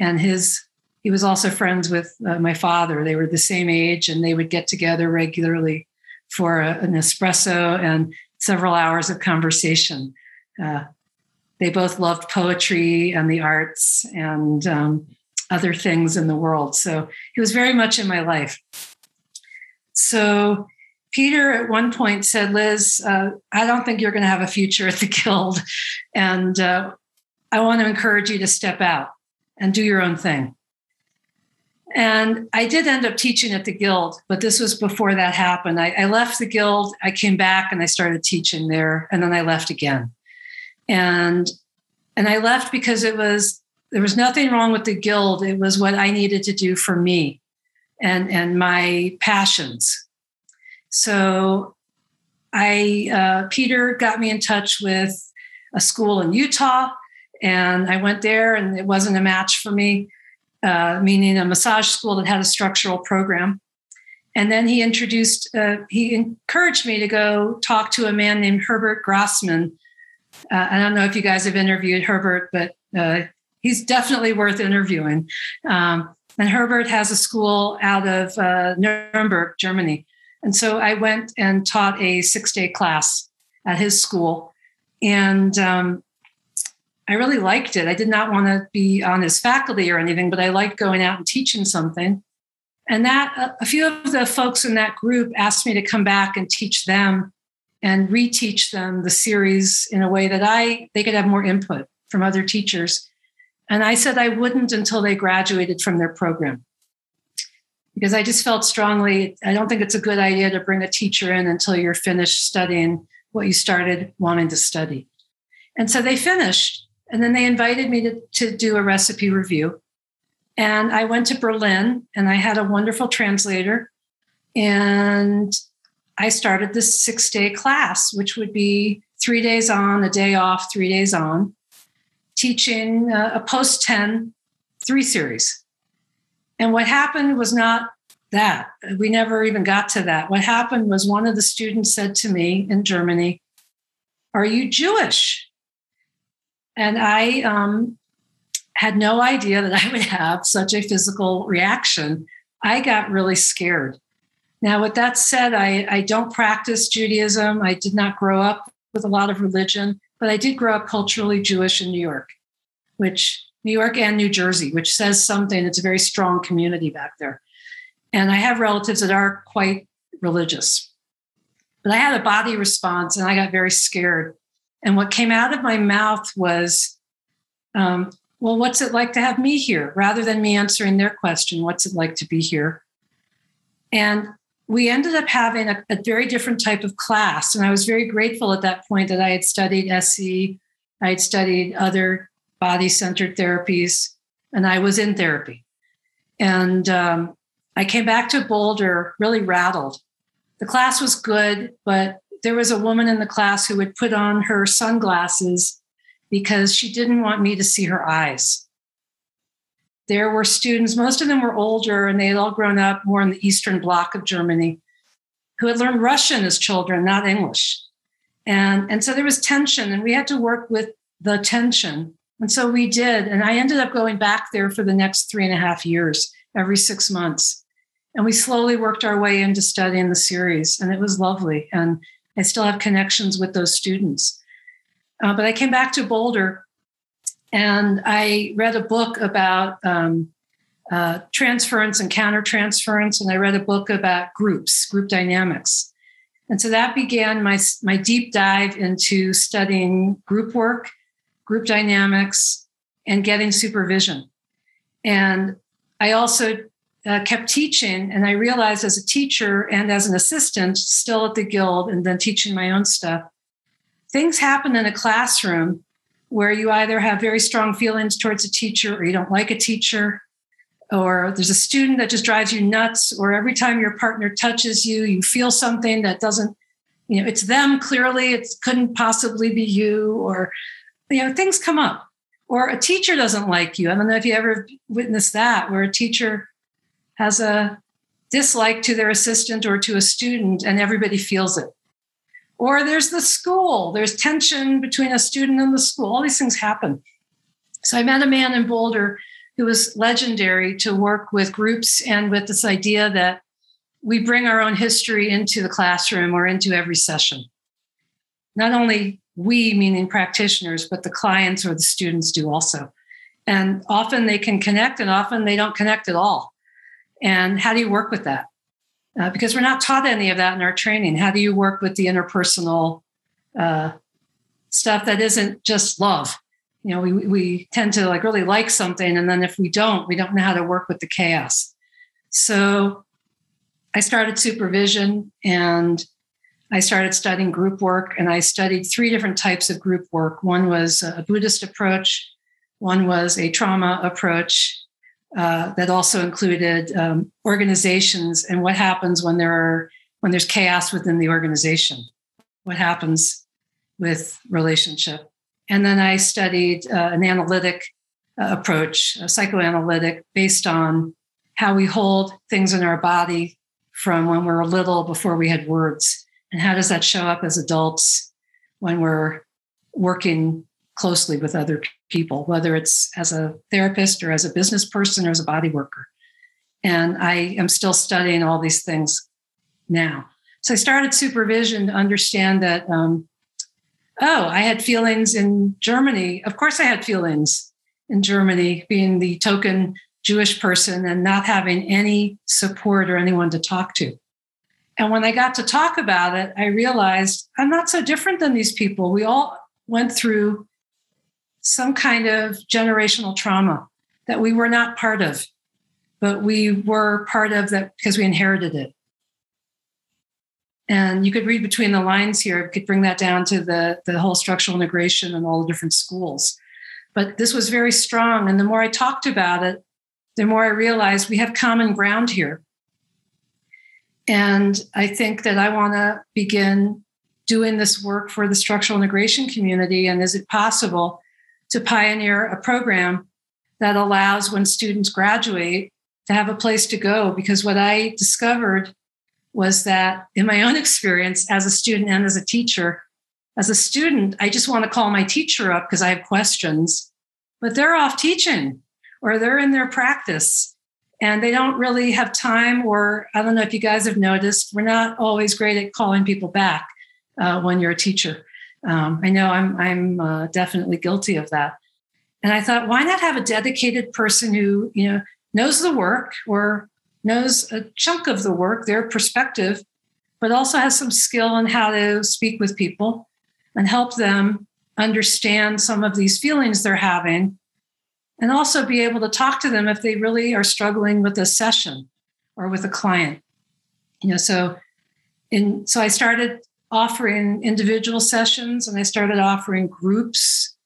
E: and his he was also friends with uh, my father. They were the same age, and they would get together regularly for a, an espresso and several hours of conversation. Uh, they both loved poetry and the arts and um, other things in the world. So he was very much in my life. So Peter at one point said, Liz, uh, I don't think you're going to have a future at the Guild. And uh, I want to encourage you to step out and do your own thing. And I did end up teaching at the Guild, but this was before that happened. I, I left the Guild, I came back and I started teaching there, and then I left again and and I left because it was there was nothing wrong with the guild. It was what I needed to do for me and and my passions. So I uh, Peter got me in touch with a school in Utah, and I went there, and it wasn't a match for me. Uh, meaning a massage school that had a structural program. And then he introduced, uh, he encouraged me to go talk to a man named Herbert Grossman. uh, I don't know if you guys have interviewed Herbert, but uh, he's definitely worth interviewing. Um, and Herbert has a school out of uh, Nuremberg, Germany. And so I went and taught a six day class at his school. And um, I really liked it. I did not want to be on his faculty or anything, but I liked going out and teaching something. And that a few of the folks in that group asked me to come back and teach them and reteach them the series in a way that I they could have more input from other teachers. And I said I wouldn't until they graduated from their program. Because I just felt strongly, I don't think it's a good idea to bring a teacher in until you're finished studying what you started wanting to study. And so they finished. And then they invited me to, to do a recipe review. And I went to Berlin and I had a wonderful translator. And I started this six day class, which would be three days on, a day off, three days on, teaching uh, a post 10 three series. And what happened was not that. We never even got to that. What happened was one of the students said to me in Germany, Are you Jewish? And I um, had no idea that I would have such a physical reaction. I got really scared. Now, with that said, I, I don't practice Judaism. I did not grow up with a lot of religion, but I did grow up culturally Jewish in New York, which New York and New Jersey, which says something. It's a very strong community back there. And I have relatives that are quite religious. But I had a body response and I got very scared. And what came out of my mouth was, um, well, what's it like to have me here? Rather than me answering their question, what's it like to be here? And we ended up having a, a, very different type of class. And I was very grateful at that point that I had studied SE, I had studied other body centered therapies, and I was in therapy. And um, I came back to Boulder really rattled. The class was good, but there was a woman in the class who would put on her sunglasses because she didn't want me to see her eyes there were students, most of them were older and they had all grown up more in the Eastern Bloc of Germany, who had learned Russian as children, not English. And, and so there was tension, and we had to work with the tension. And so we did. And I ended up going back there for the next three and a half years, every six months. And we slowly worked our way into studying the series, and it was lovely. And I still have connections with those students. Uh, but I came back to Boulder and I read a book about um, uh, transference and countertransference, and I read a book about groups, group dynamics. And so that began my, my deep dive into studying group work, group dynamics, and getting supervision. And I also uh, kept teaching, and I realized as a teacher and as an assistant, still at the guild, and then teaching my own stuff, things happen in a classroom where you either have very strong feelings towards a teacher or you don't like a teacher or there's a student that just drives you nuts or every time your partner touches you you feel something that doesn't you know it's them clearly it couldn't possibly be you or you know things come up. Or a teacher doesn't like you. I don't know if you ever witnessed that where a teacher has a dislike to their assistant or to a student and everybody feels it or there's the school there's tension between a student and the school all these things happen so i met a man in boulder who was legendary to work with groups and with this idea that we bring our own history into the classroom or into every session. Not only we, meaning practitioners, but the clients or the students do also. And often they can connect, and often they don't connect at all. And how do you work with that? Uh, because we're not taught any of that in our training. How do you work with the interpersonal uh, stuff that isn't just love? you know we we tend to like really like something and then if we don't we don't know how to work with the chaos so i started supervision and i started studying group work and i studied three different types of group work one was a buddhist approach one was a trauma approach uh, that also included um, organizations and what happens when there are when there's chaos within the organization what happens with relationship and then I studied uh, an analytic uh, approach, a psychoanalytic, based on how we hold things in our body from when we we're little before we had words. And how does that show up as adults when we're working closely with other people, whether it's as a therapist or as a business person or as a body worker. And I am still studying all these things now. So I started supervision to understand that um, oh, I had feelings in Germany. Of course, I had feelings in Germany, being the token Jewish person and not having any support or anyone to talk to. And when I got to talk about it, I realized I'm not so different than these people. We all went through some kind of generational trauma that we were not part of, but we were part of that because we inherited it. And you could read between the lines here, I could bring that down to the, the whole structural integration and all the different schools. But this was very strong. And the more I talked about it, the more I realized we have common ground here. And I think that I want to begin doing this work for the structural integration community. And is it possible to pioneer a program that allows when students graduate to have a place to go? Because what I discovered was that in my own experience as a student and as a teacher, as a student, I just want to call my teacher up because I have questions, but they're off teaching or they're in their practice and they don't really have time. Or I don't know if you guys have noticed, we're not always great at calling people back uh, when you're a teacher. Um, I know I'm, I'm uh, definitely guilty of that. And I thought, why not have a dedicated person who, you know, knows the work or knows a chunk of the work, their perspective, but also has some skill on how to speak with people and help them understand some of these feelings they're having and also be able to talk to them if they really are struggling with a session or with a client you know so in so i started offering individual sessions and i started offering groups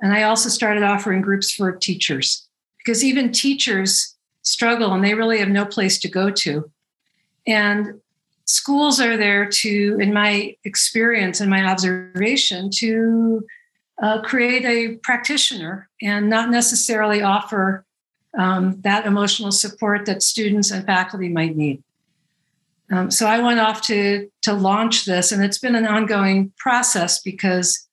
E: and i also started offering groups for teachers because even teachers struggle and they really have no place to go to. And schools are there to, in my experience and my observation, to uh, create a practitioner and not necessarily offer um, that emotional support that students and faculty might need. Um, so I went off to to launch this, and it's been an ongoing process because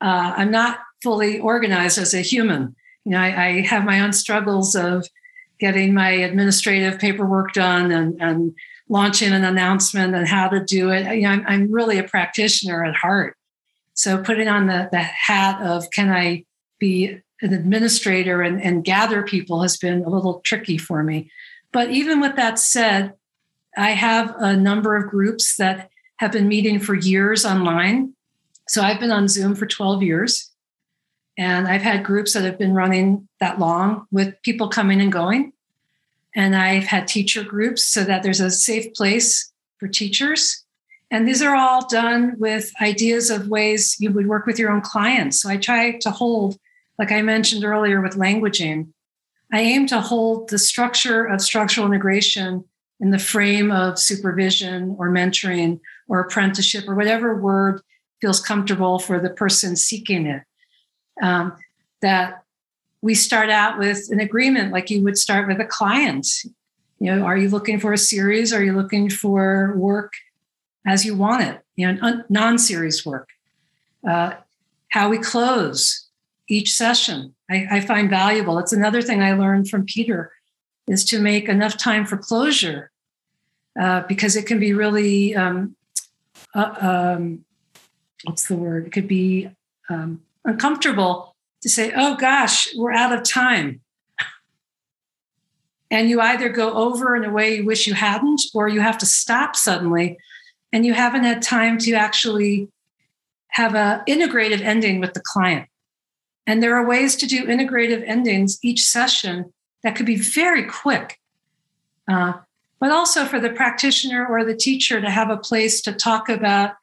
E: uh, I'm not fully organized as a human. You know, I, I, have my own struggles of getting my administrative paperwork done and, and launching an announcement and how to do it. You know, I'm, I'm really a practitioner at heart. So putting on the, the hat of can I be an administrator and, and gather people has been a little tricky for me. But even with that said, I have a number of groups that have been meeting for years online. So I've been on Zoom for 12 years. And I've had groups that have been running that long with people coming and going. And I've had teacher groups so that there's a safe place for teachers. And these are all done with ideas of ways you would work with your own clients. So I try to hold, like I mentioned earlier with languaging, I aim to hold the structure of structural integration in the frame of supervision or mentoring or apprenticeship or whatever word feels comfortable for the person seeking it. Um, that we start out with an agreement like you would start with a client. You know, are you looking for a series? Are you looking for work as you want it? You know, non series work. Uh, how we close each session, I, I find valuable. It's another thing I learned from Peter is to make enough time for closure uh, because it can be really um, uh, um, what's the word? It could be um, uncomfortable to say oh gosh we're out of time. And you either go over in a way you wish you hadn't or you have to stop suddenly and you haven't had time to actually have a integrative ending with the client. And there are ways to do integrative endings each session that could be very quick, uh, but also for the practitioner or the teacher to have a place to talk about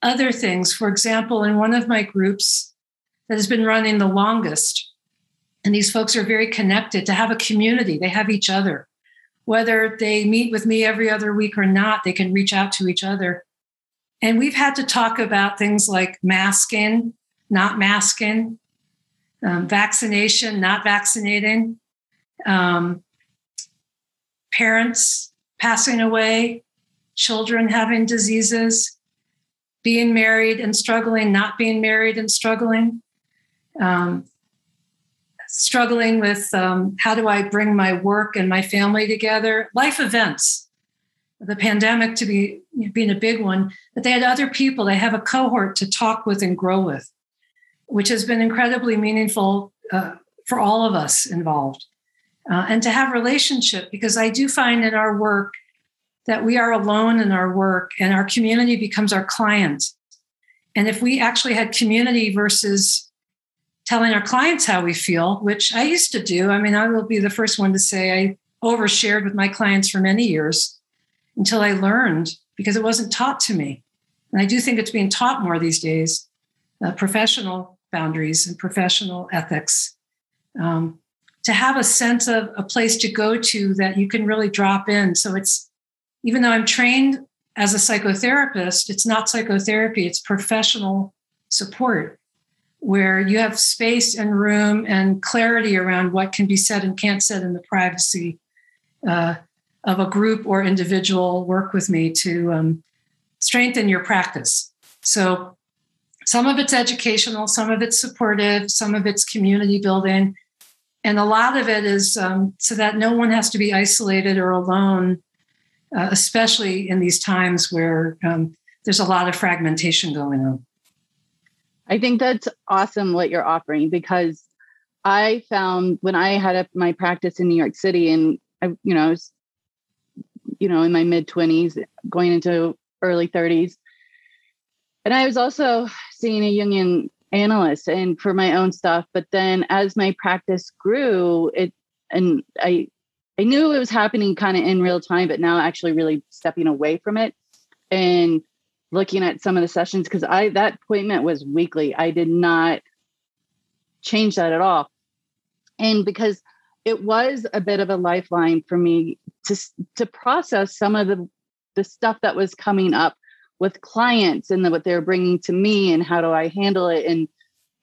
E: other things. For example, in one of my groups that has been running the longest, and these folks are very connected to have a community, they have each other. Whether they meet with me every other week or not, they can reach out to each other. And we've had to talk about things like masking, not masking, um, vaccination, not vaccinating, um, parents passing away, children having diseases, being married and struggling, not being married and struggling, um, struggling with um, how do I bring my work and my family together, life events. The pandemic to be being a big one, but they had other people. They have a cohort to talk with and grow with, which has been incredibly meaningful uh, for all of us involved uh, and to have relationship because i do find in our work that we are alone in our work and our community becomes our client. And if we actually had community versus telling our clients how we feel which i used to do i mean i will be the first one to say i overshared with my clients for many years until i learned because it wasn't taught to me. And i do think it's being taught more these days uh, professional boundaries and professional ethics. Um, to have a sense of a place to go to that you can really drop in. So it's, even though I'm trained as a psychotherapist, it's not psychotherapy, it's professional support where you have space and room and clarity around what can be said and can't said in the privacy uh, of a group or individual work with me to um, strengthen your practice. So some of it's educational, some of it's supportive, some of it's community building and a lot of it is um, so that no one has to be isolated or alone, uh, especially in these times where um, there's a lot of fragmentation going on.
D: I think that's awesome what you're offering because I found when I had my practice in New York City and I, you know, I was, you know, in my mid 20s, going into early 30s. And I was also seeing a Jungian analyst and for my own stuff. But then as my practice grew, it and I I knew it was happening kind of in real time, but now actually really stepping away from it and looking at some of the sessions because I that appointment was weekly. I did not change that at all. And because it was a bit of a lifeline for me to to process some of the the stuff that was coming up with clients and what they're bringing to me and how do I handle it. And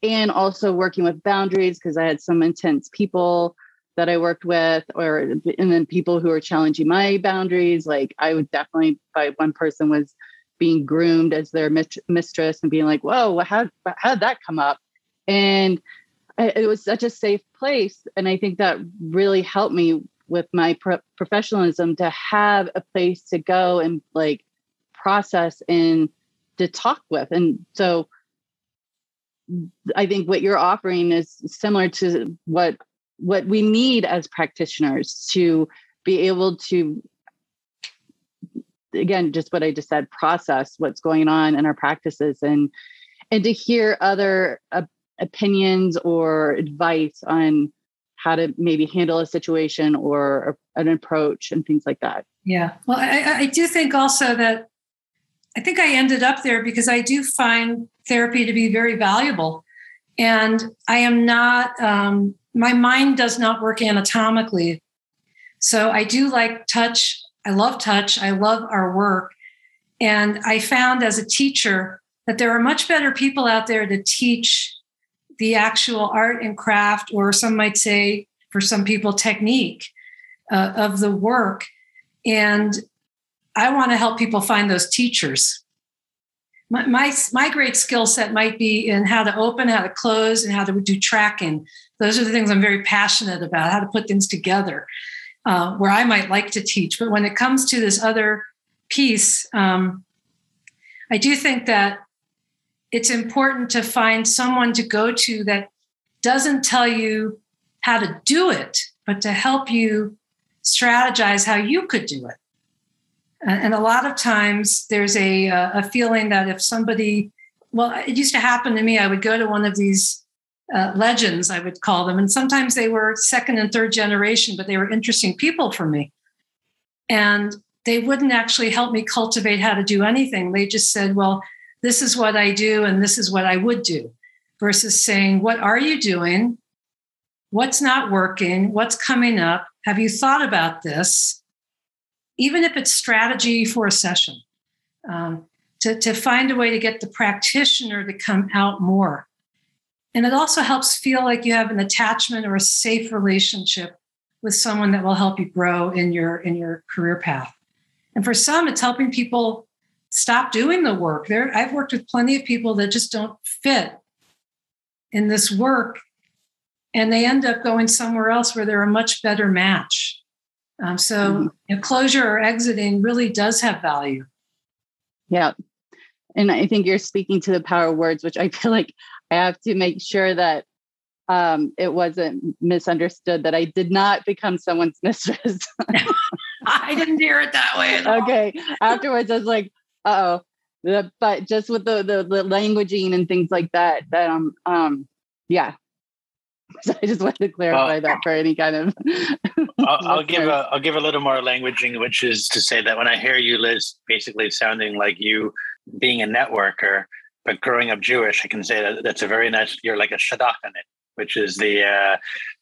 D: and also working with boundaries because I had some intense people that I worked with or and then people who are challenging my boundaries. Like I would definitely by one person was being groomed as their mistress and being like whoa how how did that come up? And it was such a safe place. And I think that really helped me with my pro- professionalism to have a place to go and like process and to talk with. And so I think what you're offering is similar to what what we need as practitioners to be able to again just what i just said process what's going on in our practices and and to hear other uh, opinions or advice on how to maybe handle a situation or an approach and things like that
E: yeah well i, I do think also that i think i ended up there because i do find therapy to be very valuable and i am not um, my mind does not work anatomically so I do like touch. I love touch. I love our work. And I found as a teacher that there are much better people out there to teach the actual art and craft, or some might say, for some people, technique uh, of the work. And I want to help people find those teachers. My, my, my great skill set might be in how to open, how to close, and how to do tracking. Those are the things I'm very passionate about, how to put things together uh, where I might like to teach. But when it comes to this other piece, um, I do think that it's important to find someone to go to that doesn't tell you how to do it, but to help you strategize how you could do it. And a lot of times there's a, uh, a feeling that if somebody, well, it used to happen to me, I would go to one of these uh, legends, I would call them. And sometimes they were second and third generation, but they were interesting people for me. And they wouldn't actually help me cultivate how to do anything. They just said, well, this is what I do and this is what I would do, versus saying, what are you doing? What's not working? What's coming up? Have you thought about this? Even if it's strategy for a session, um, to, to find a way to get the practitioner to come out more and it also helps feel like you have an attachment or a safe relationship with someone that will help you grow in your in your career path. And for some, it's helping people stop doing the work. There, I've worked with plenty of people that just don't fit in this work, and they end up going somewhere else where they're a much better match. Um, so, mm-hmm. you know, closure or exiting really does have value.
D: Yeah, and I think you're speaking to the power of words, which I feel like I have to make sure that um, it wasn't misunderstood that I did not become someone's mistress.
E: I didn't hear it that way.
D: Okay. Afterwards, I was like, oh. But just with the, the, the languaging and things like that, that um um yeah. So I just wanted to clarify uh, that for any kind of.
B: I'll, I'll give a I'll give a little more languaging, which is to say that when I hear you, Liz, basically sounding like you being a networker, but growing up Jewish, I can say that that's a very nice. You're like a shadchanit, which is the uh,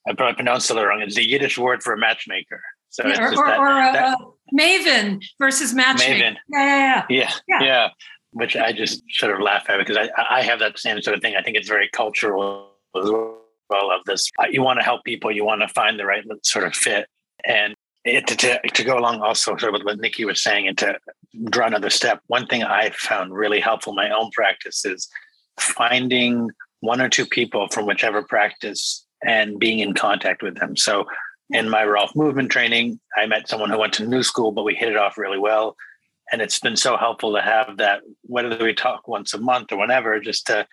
B: I probably pronounced it wrong. It's the Yiddish word for a matchmaker.
E: So yeah, or, or, that, or a, that, a, maven versus matchmaker. Maven.
B: Yeah yeah, yeah, yeah, yeah. Which I just sort of laugh at because I I have that same sort of thing. I think it's very cultural as well of this. Uh, you want to help people. You want to find the right sort of fit. And it, to, to, to go along also sort of with what Nikki was saying and to draw another step, one thing I found really helpful in my own practice is finding one or two people from whichever practice and being in contact with them. So in my Rolf movement training, I met someone who went to new school, but we hit it off really well. And it's been so helpful to have that, whether we talk once a month or whenever, just to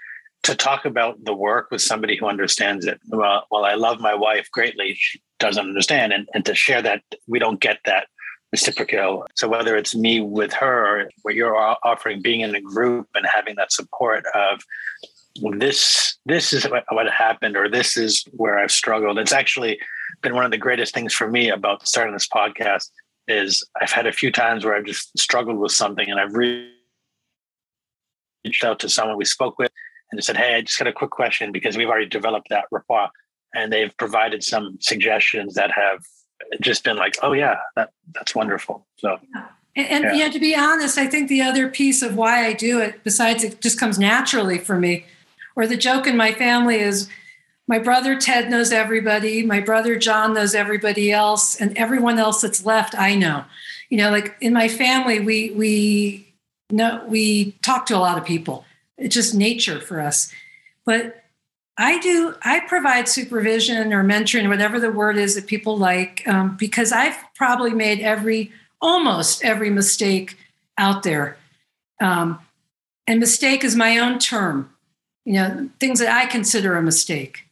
B: to talk about the work with somebody who understands it. Well, while I love my wife greatly, she doesn't understand, and, and to share that we don't get that reciprocal. So whether it's me with her or where you're offering being in a group and having that support of this this is what, what happened or this is where I've struggled. It's actually been one of the greatest things for me about starting this podcast is I've had a few times where I've just struggled with something and I've reached out to someone we spoke with and said, Hey, I just got a quick question because we've already developed that rapport. And they've provided some suggestions that have just been like, oh, yeah, that, that's wonderful. So,
E: yeah. And, and yeah. yeah, to be honest, I think the other piece of why I do it, besides it just comes naturally for me, or the joke in my family is my brother Ted knows everybody, my brother John knows everybody else, and everyone else that's left, I know. You know, like in my family, we we know we talk to a lot of people it's just nature for us. But I do, I provide supervision or mentoring, whatever the word is that people like, um, because I've probably made every, almost every mistake out there. Um, and mistake is my own term, you know, things that I consider a mistake,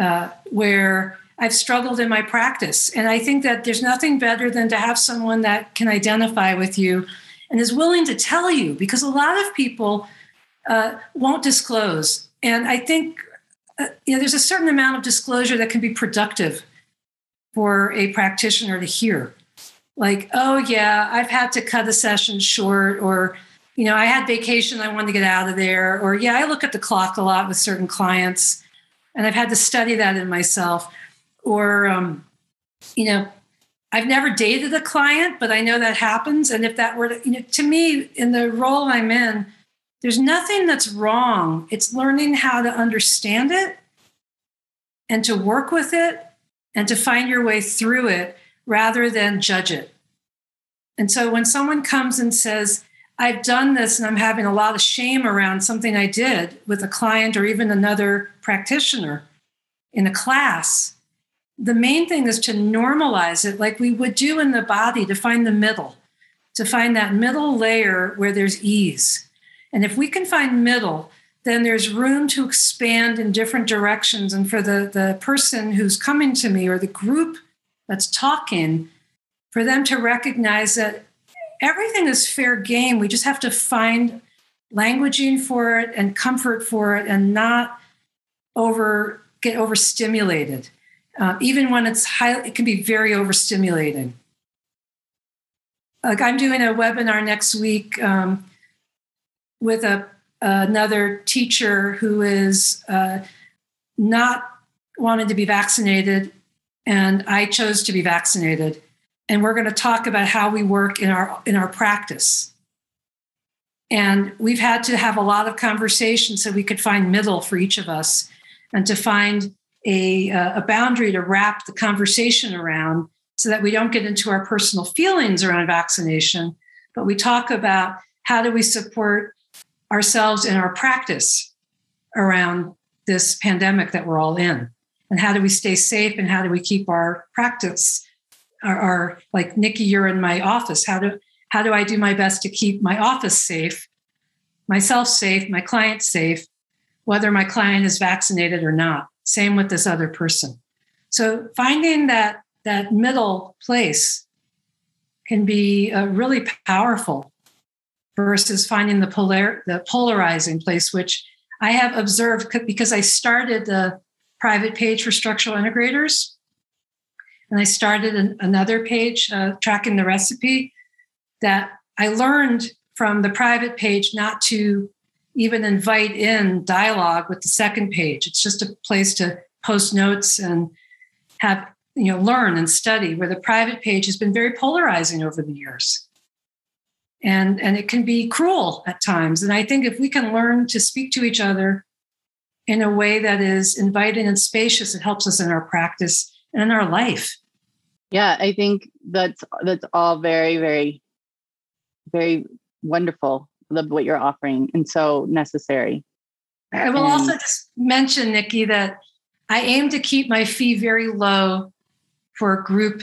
E: uh, where I've struggled in my practice. And I think that there's nothing better than to have someone that can identify with you and is willing to tell you, because a lot of people uh, won't disclose. And I think uh, you know, there's a certain amount of disclosure that can be productive for a practitioner to hear. Like, oh, yeah, I've had to cut a session short, or, you know, I had vacation, I wanted to get out of there, or, yeah, I look at the clock a lot with certain clients, and I've had to study that in myself. Or, um, you know, I've never dated a client, but I know that happens. And if that were to, you know, to me, in the role I'm in, there's nothing that's wrong. It's learning how to understand it and to work with it and to find your way through it rather than judge it. And so when someone comes and says, I've done this and I'm having a lot of shame around something I did with a client or even another practitioner in a class, the main thing is to normalize it like we would do in the body to find the middle, to find that middle layer where there's ease. And if we can find middle, then there's room to expand in different directions. And for the, the person who's coming to me or the group that's talking, for them to recognize that everything is fair game. We just have to find languaging for it and comfort for it and not over get overstimulated. Uh, even when it's high, it can be very overstimulating. Like I'm doing a webinar next week um, with a another teacher who is uh, not wanted to be vaccinated, and I chose to be vaccinated. And we're going to talk about how we work in our in our practice. And we've had to have a lot of conversations so we could find middle for each of us, and to find a, a boundary to wrap the conversation around so that we don't get into our personal feelings around vaccination, but we talk about how do we support ourselves in our practice around this pandemic that we're all in. And how do we stay safe and how do we keep our practice our, our, like nikki you're in my office. How do how do i do my best to keep my office safe myself safe my client safe whether my client is vaccinated or not? Same with this other person. So finding that that middle place can be uh, really powerful versus finding the polar the polarizing place, which I have observed because I started the private page for structural integrators, and I started an, another page uh, tracking the recipe. That I learned from the private page not to even invite in dialogue with the second page. It's just a place to post notes and have you know learn and study. Where the private page has been very polarizing over the years and and it can be cruel at times. And i think if we can learn to speak to each other in a way that is inviting and spacious it helps us in our practice and in our life.
D: Yeah i think that's that's all very very very wonderful Love what you're offering and so necessary.
E: I will and, also just mention nikki that i aim to keep my fee very low for a group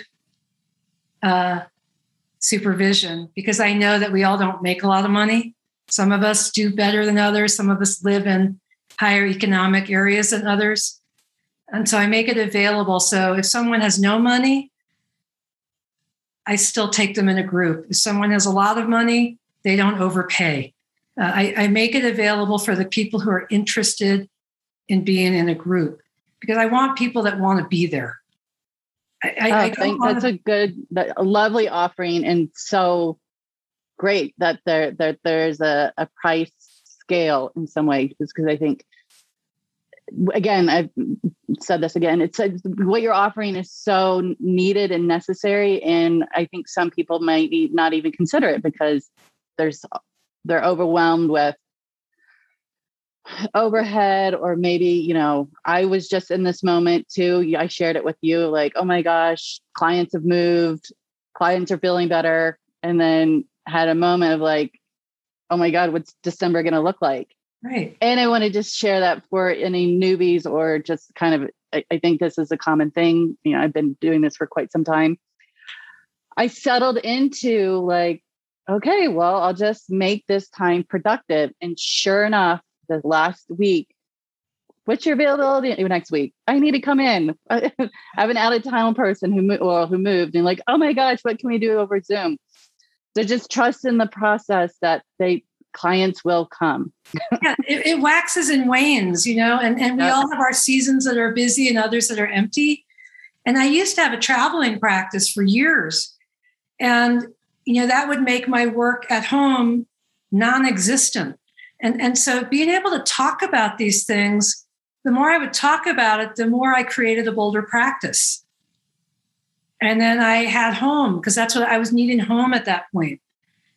E: uh, supervision because I know that we all don't make a lot of money. Some of us do better than others. Some of us live in higher economic areas than others. And so I make it available. So if someone has no money, I still take them in a group. If someone has a lot of money, they don't overpay. Uh, I, I make it available for the people who are interested in being in a group because I want people that want to be there.
D: I, I, oh, I think that's to... a good, a lovely offering, and so great that there that there's a, a price scale in some way, just because I think again i've said this again it's what you're offering is so needed and necessary and i think some people might not even consider it because there's they're overwhelmed with overhead or maybe you know i was just in this moment too i shared it with you like oh my gosh clients have moved clients are feeling better and then had a moment of like oh my god what's december going to look like
E: Right.
D: And I want to just share that for any newbies or just kind of, I, I think this is a common thing. You know, I've been doing this for quite some time. I settled into like, okay, well, I'll just make this time productive. And sure enough, the last week, what's your availability next week? I need to come in. I have an out of town person who moved, well, who moved and like, oh my gosh, what can we do over Zoom? So just trust in the process that they clients will come.
E: yeah, it, it, waxes and wanes, you know, and, and we yeah. all have our seasons that are busy and others that are empty. And I used to have a traveling practice for years. And, you know, that would make my work at home non-existent. And, and so being able to talk about these things, the more I would talk about it, the more I created a bolder practice. And then I had home because that's what I was needing home at that point.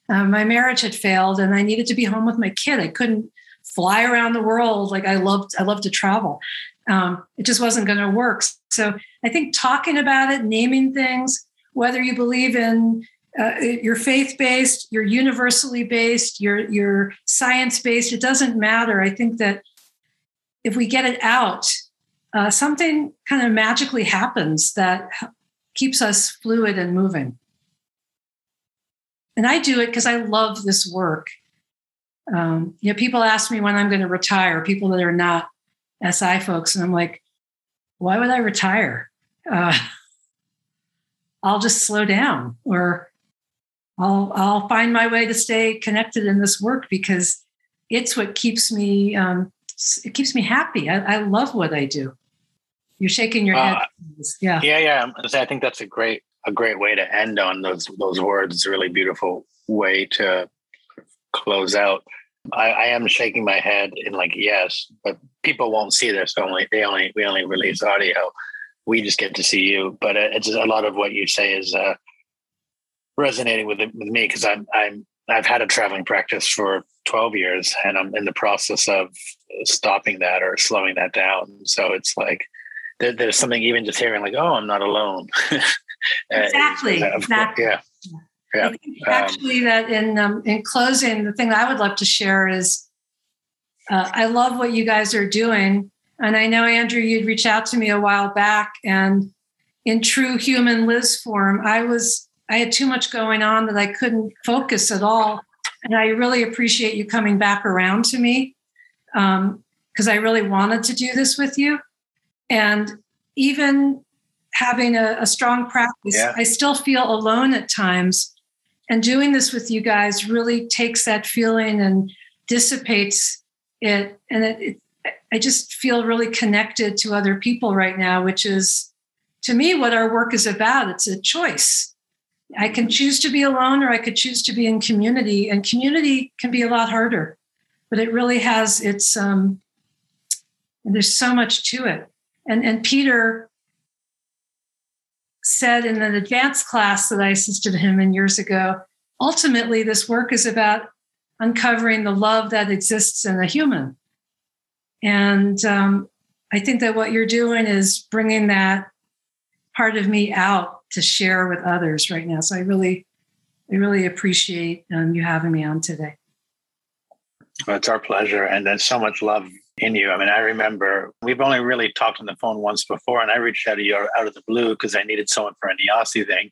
E: Uh, my marriage had failed and I needed to be home with my kid. I couldn't fly around the world like I loved. I love to travel. Um, it just wasn't going to work. So I think talking about it, naming things, whether you believe in uh, you're faith based, you're universally based, you're you're science based, it doesn't matter. I think that if we get it out, uh, something kind of magically happens that keeps us fluid and moving. And I do it because I love this work. Um, you know, people ask me when I'm going to retire, people that are not SI folks, and I'm like, why would I retire? Uh, I'll just slow down or I'll I'll find my way to stay connected in this work because it's what keeps me um, it keeps me happy. I, I, love what I do. You're shaking your uh, head. Yeah,
B: yeah, yeah. I think that's a great a great way to end on those those words. It's a really beautiful way to close out. I, I, am shaking my head in like yes, but people won't see this. Only they only we only release audio. We just get to see you. But it's a lot of what you say is uh, resonating with with me because I'm I'm I've had a traveling practice for 12 years and I'm in the process of stopping that or slowing that down. So it's like there, there's something even just hearing like, oh, I'm not alone.
E: exactly. exactly.
B: yeah. Yeah. Um,
E: actually, that in um, in closing, the thing that I would love to share is, uh, I love what you guys are doing, and I know Andrew, you'd reach out to me a while back, and in true human Liz form, I was I had too much going on that I couldn't focus at all, and I really appreciate you coming back around to me because um, I really wanted to do this with you, and even having a, a strong practice, yeah. I still feel alone at times. And doing this with you guys really takes that feeling and dissipates it. And it, it, I just feel really connected to other people right now, which is to me what our work is about. It's a choice. I can choose to be alone or I could choose to be in community. And community can be a lot harder, but it really has its um, there's so much to it. And and Peter said in an advanced class that I assisted him in years ago, ultimately, this work is about uncovering the love that exists in a human. And um, I think that what you're doing is bringing that part of me out to share with others right now. So I really, I really appreciate um, you having me on today.
B: Well, it's our pleasure, and there's so much love in you. I mean, I remember we've only really talked on the phone once before, and I reached out to you out of the blue because I needed someone for an IASI thing.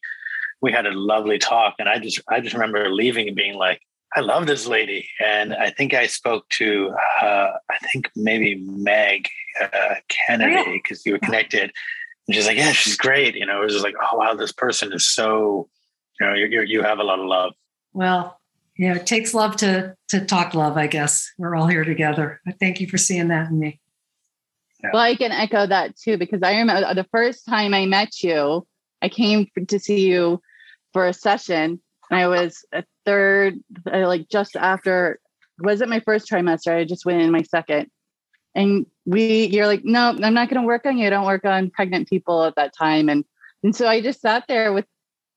B: We had a lovely talk, and I just I just remember leaving and being like, I love this lady, and I think I spoke to uh, I think maybe Meg uh, Kennedy because you were connected, and she's like, yeah, she's great. You know, it was just like, oh wow, this person is so, you know, you you have a lot of love.
E: Well, you know, it takes love to to talk love, I guess. We're all here together. Thank you for seeing that in me.
D: Yeah. Well, I can echo that too, because I remember the first time I met you, I came to see you for a session. And I was a third, uh, like just after, was it my first trimester? I just went in my second. And we, you're like, no, I'm not going to work on you. I don't work on pregnant people at that time. And, and so I just sat there with,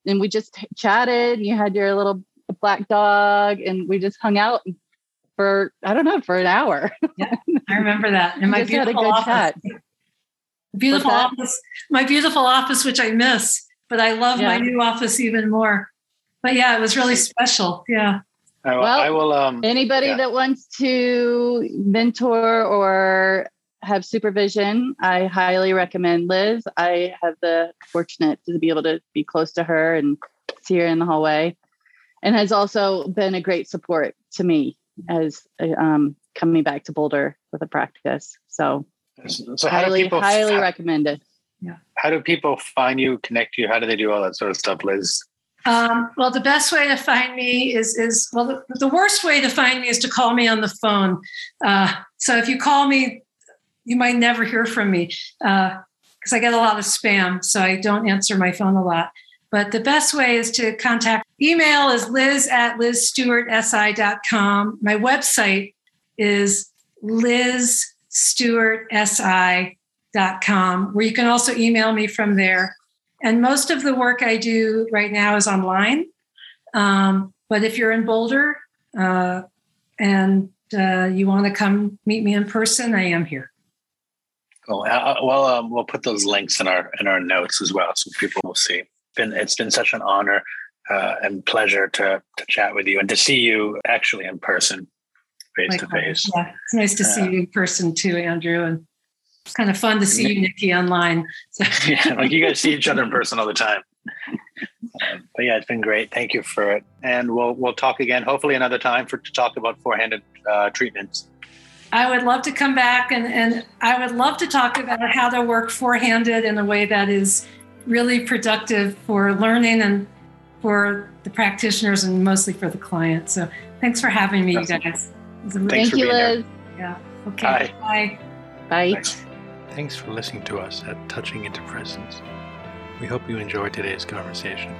D: and we just chatted. You had your little black dog, and we just hung out for I don't know for an hour.
E: yeah, I remember that. And my beautiful office, chat. beautiful office, my beautiful office, which I miss, but I love yeah. my new office even more. But yeah, it was really special. Yeah.
B: I, will-
D: Well,
B: I will. Um,
D: Anybody
B: Yeah.
D: that wants to mentor or have supervision, I highly recommend Liz. I have the fortunate to be able to be close to her and see her in the hallway, and has also been a great support to me as um, coming back to Boulder with a practice. So
B: so how do
D: highly,
B: people
D: highly
B: how,
D: recommend it.
B: how do people find you, connect you? How do they do all that sort of stuff, Liz?
E: Um, well, the best way to find me is is well, the, the worst way to find me is to call me on the phone. Uh, so if you call me, you might never hear from me because I get a lot of spam, so I don't answer my phone a lot. But the best way is to contact. Email is liz at lizstewartsi.com. My website is lizstewartsi.com, where you can also email me from there. And most of the work I do right now is online. Um, but if you're in Boulder uh, and uh, you want to come meet me in person, I am here.
B: Cool. Uh, well, um, we'll put those links in our in our notes as well, so people will see. Been it's been such an honor uh, and pleasure to to chat with you and to see you actually in person, face to face.
E: Yeah, it's nice to see you in person too, Andrew. And it's kind of fun to see you, Nikki, online. So,
B: yeah, like you guys see each other in person all the time. Um, but yeah, it's been great. Thank you for it, and we'll we'll talk again, hopefully another time for to talk about four-handed uh, treatments.
E: I would love to come back and, and I would love to talk about how to work four-handed in a way that is really productive for learning and for the practitioners and mostly for the client. So thanks for having me, you guys. It was a
B: Thanks
D: Thank
B: for
D: you,
B: being here.
D: Liz.
E: Yeah. Okay.
B: Bye.
E: Bye.
D: Bye.
B: Thanks.
F: Thanks for listening to us at Touching into Presence. We hope you enjoyed today's conversation.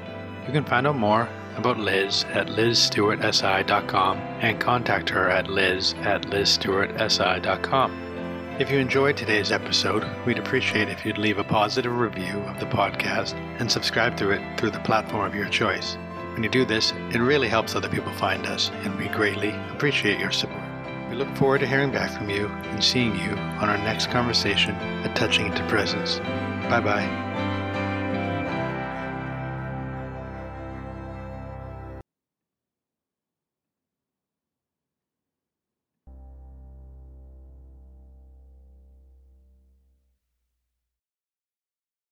F: You can find out more about Liz at lizstewartsi.com and contact her at liz at lizstewartsi.com. If you enjoyed today's episode, we'd appreciate if you'd leave a positive review of the podcast and subscribe to it through the platform of your choice. When you do this, it really helps other people find us, and we greatly appreciate your support. We look forward to hearing back from you and seeing you on our next conversation at Touching into Presence. Bye bye.